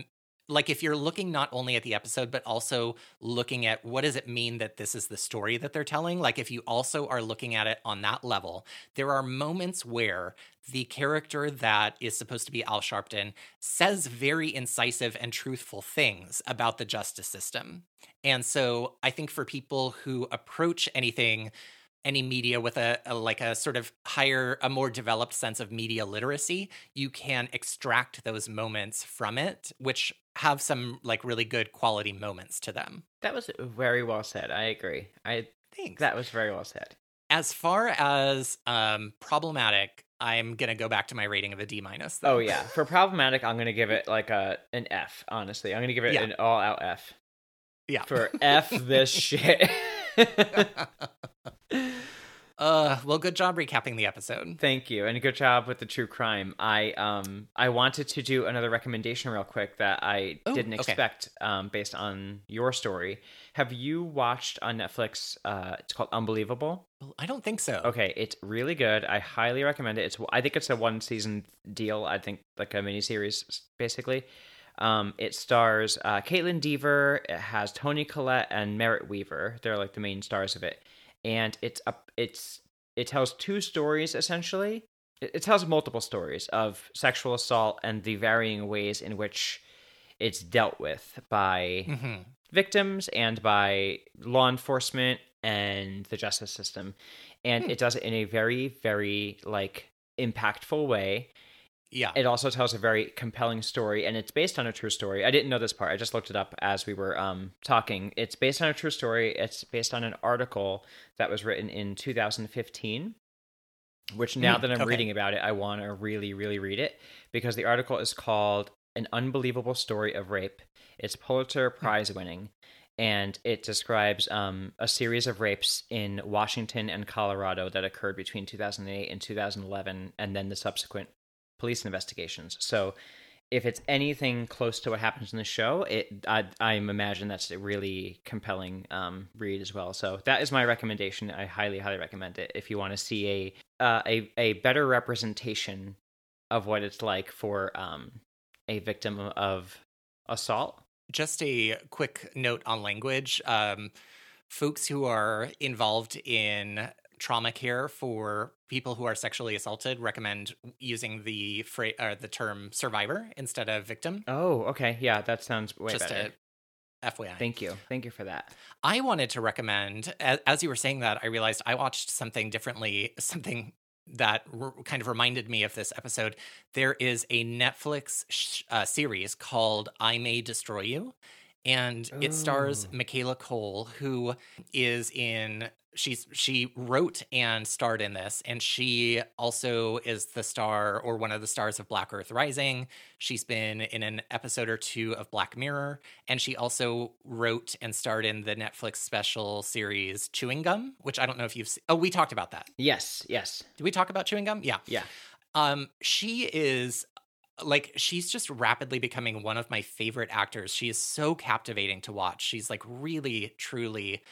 like if you're looking not only at the episode but also looking at what does it mean that this is the story that they're telling like if you also are looking at it on that level there are moments where the character that is supposed to be Al Sharpton says very incisive and truthful things about the justice system. And so i think for people who approach anything any media with a, a like a sort of higher a more developed sense of media literacy you can extract those moments from it which have some like really good quality moments to them That was very well said. I agree. I think that was very well said. as far as um problematic i'm gonna go back to my rating of a d minus though. Oh yeah, for problematic, I'm gonna give it like a an F. Honestly, I'm gonna give it Yeah. an all out F yeah for F this [LAUGHS] shit. [LAUGHS] [LAUGHS] uh well good job recapping the episode Thank you, and good job with the true crime. I um I wanted to do another recommendation real quick that I Oh, didn't okay. expect um based on your story. Have you watched on Netflix? Uh, it's called Unbelievable. Well, i don't think so Okay, it's really good. I highly recommend it. It's I think it's a one season deal. I think like a mini series basically. Um, it stars uh, Kaitlyn Dever. It has Toni Collette and Merritt Wever. They're like the main stars of it, and it's up. It's it tells two stories essentially. It, it tells multiple stories of sexual assault and the varying ways in which it's dealt with by hmm victims and by law enforcement and the justice system and Hmm. it does it in a very very like impactful way yeah it also tells a very compelling story and it's based on a true story i didn't know this part i just looked it up as we were um talking it's based on a true story it's based on an article that was written in 2015 which now Mm, that I'm okay. reading about it, I want to really, really read it because the article is called An Unbelievable Story of Rape. It's Pulitzer Hmm. Prize winning, and it describes um, a series of rapes in Washington and Colorado that occurred between 2008 and 2011, and then the subsequent police investigations. So, if it's anything close to what happens in the show, it I, I imagine that's a really compelling um, read as well. So that is my recommendation. I highly, highly recommend it if you want to see a uh, a a better representation of what it's like for um, a victim of assault. Just a quick note on language. Um, folks who are involved in trauma care for people who are sexually assaulted recommend using the fra- uh, the term survivor instead of victim. Oh, okay, yeah, that sounds way just better. a FYI. Thank you, thank you for that. I wanted to recommend, as, as you were saying that, I realized I watched something differently, something that r- kind of reminded me of this episode. There is a Netflix sh- uh, series called I May Destroy You, and it stars Ooh. Michaela Coel, who is in. She's she wrote and starred in this, and she also is the star or one of the stars of Black Earth Rising. She's been in an episode or two of Black Mirror, and she also wrote and starred in the Netflix special series Chewing Gum, which I don't know if you've seen. Oh, we talked about that. Yes, yes, Did we talk about Chewing Gum? Yeah. yeah. Um, she is like she's just rapidly becoming one of my favorite actors. She is so captivating to watch. She's like really, truly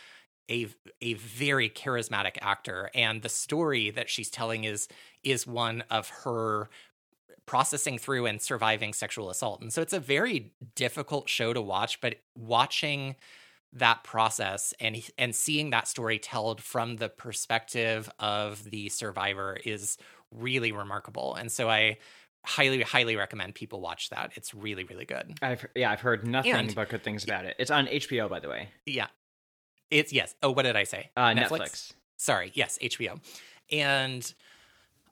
a a very charismatic actor, and the story that she's telling is is one of her processing through and surviving sexual assault. And so it's a very difficult show to watch, but watching that process and and seeing that story told from the perspective of the survivor is really remarkable. And so I highly highly recommend people watch that. It's really really good. I've yeah, I've heard nothing And- but good things about it. It's on HBO, by the way. Yeah. It's yes. Oh, what did I say? Uh, Netflix. Sorry. Yes, HBO. And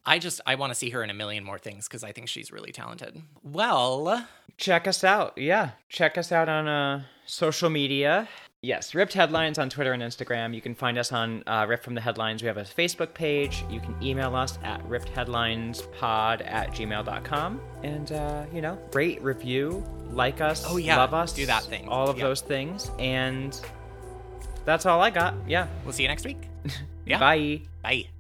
I just I want to see her in a million more things because I think she's really talented. Well, Check us out. Yeah, check us out on uh, social media. Yes, Ripped Headlines on Twitter and Instagram. You can find us on uh, Rip from the Headlines. We have a Facebook page. You can email us at rippedheadlinespod at gmail.com. And, uh, you know, rate, review, like us, Oh, yeah, love us. do that thing. All of Yeah. those things. And that's all I got. Yeah. we'll see you next week. [LAUGHS] Yeah. Bye. Bye.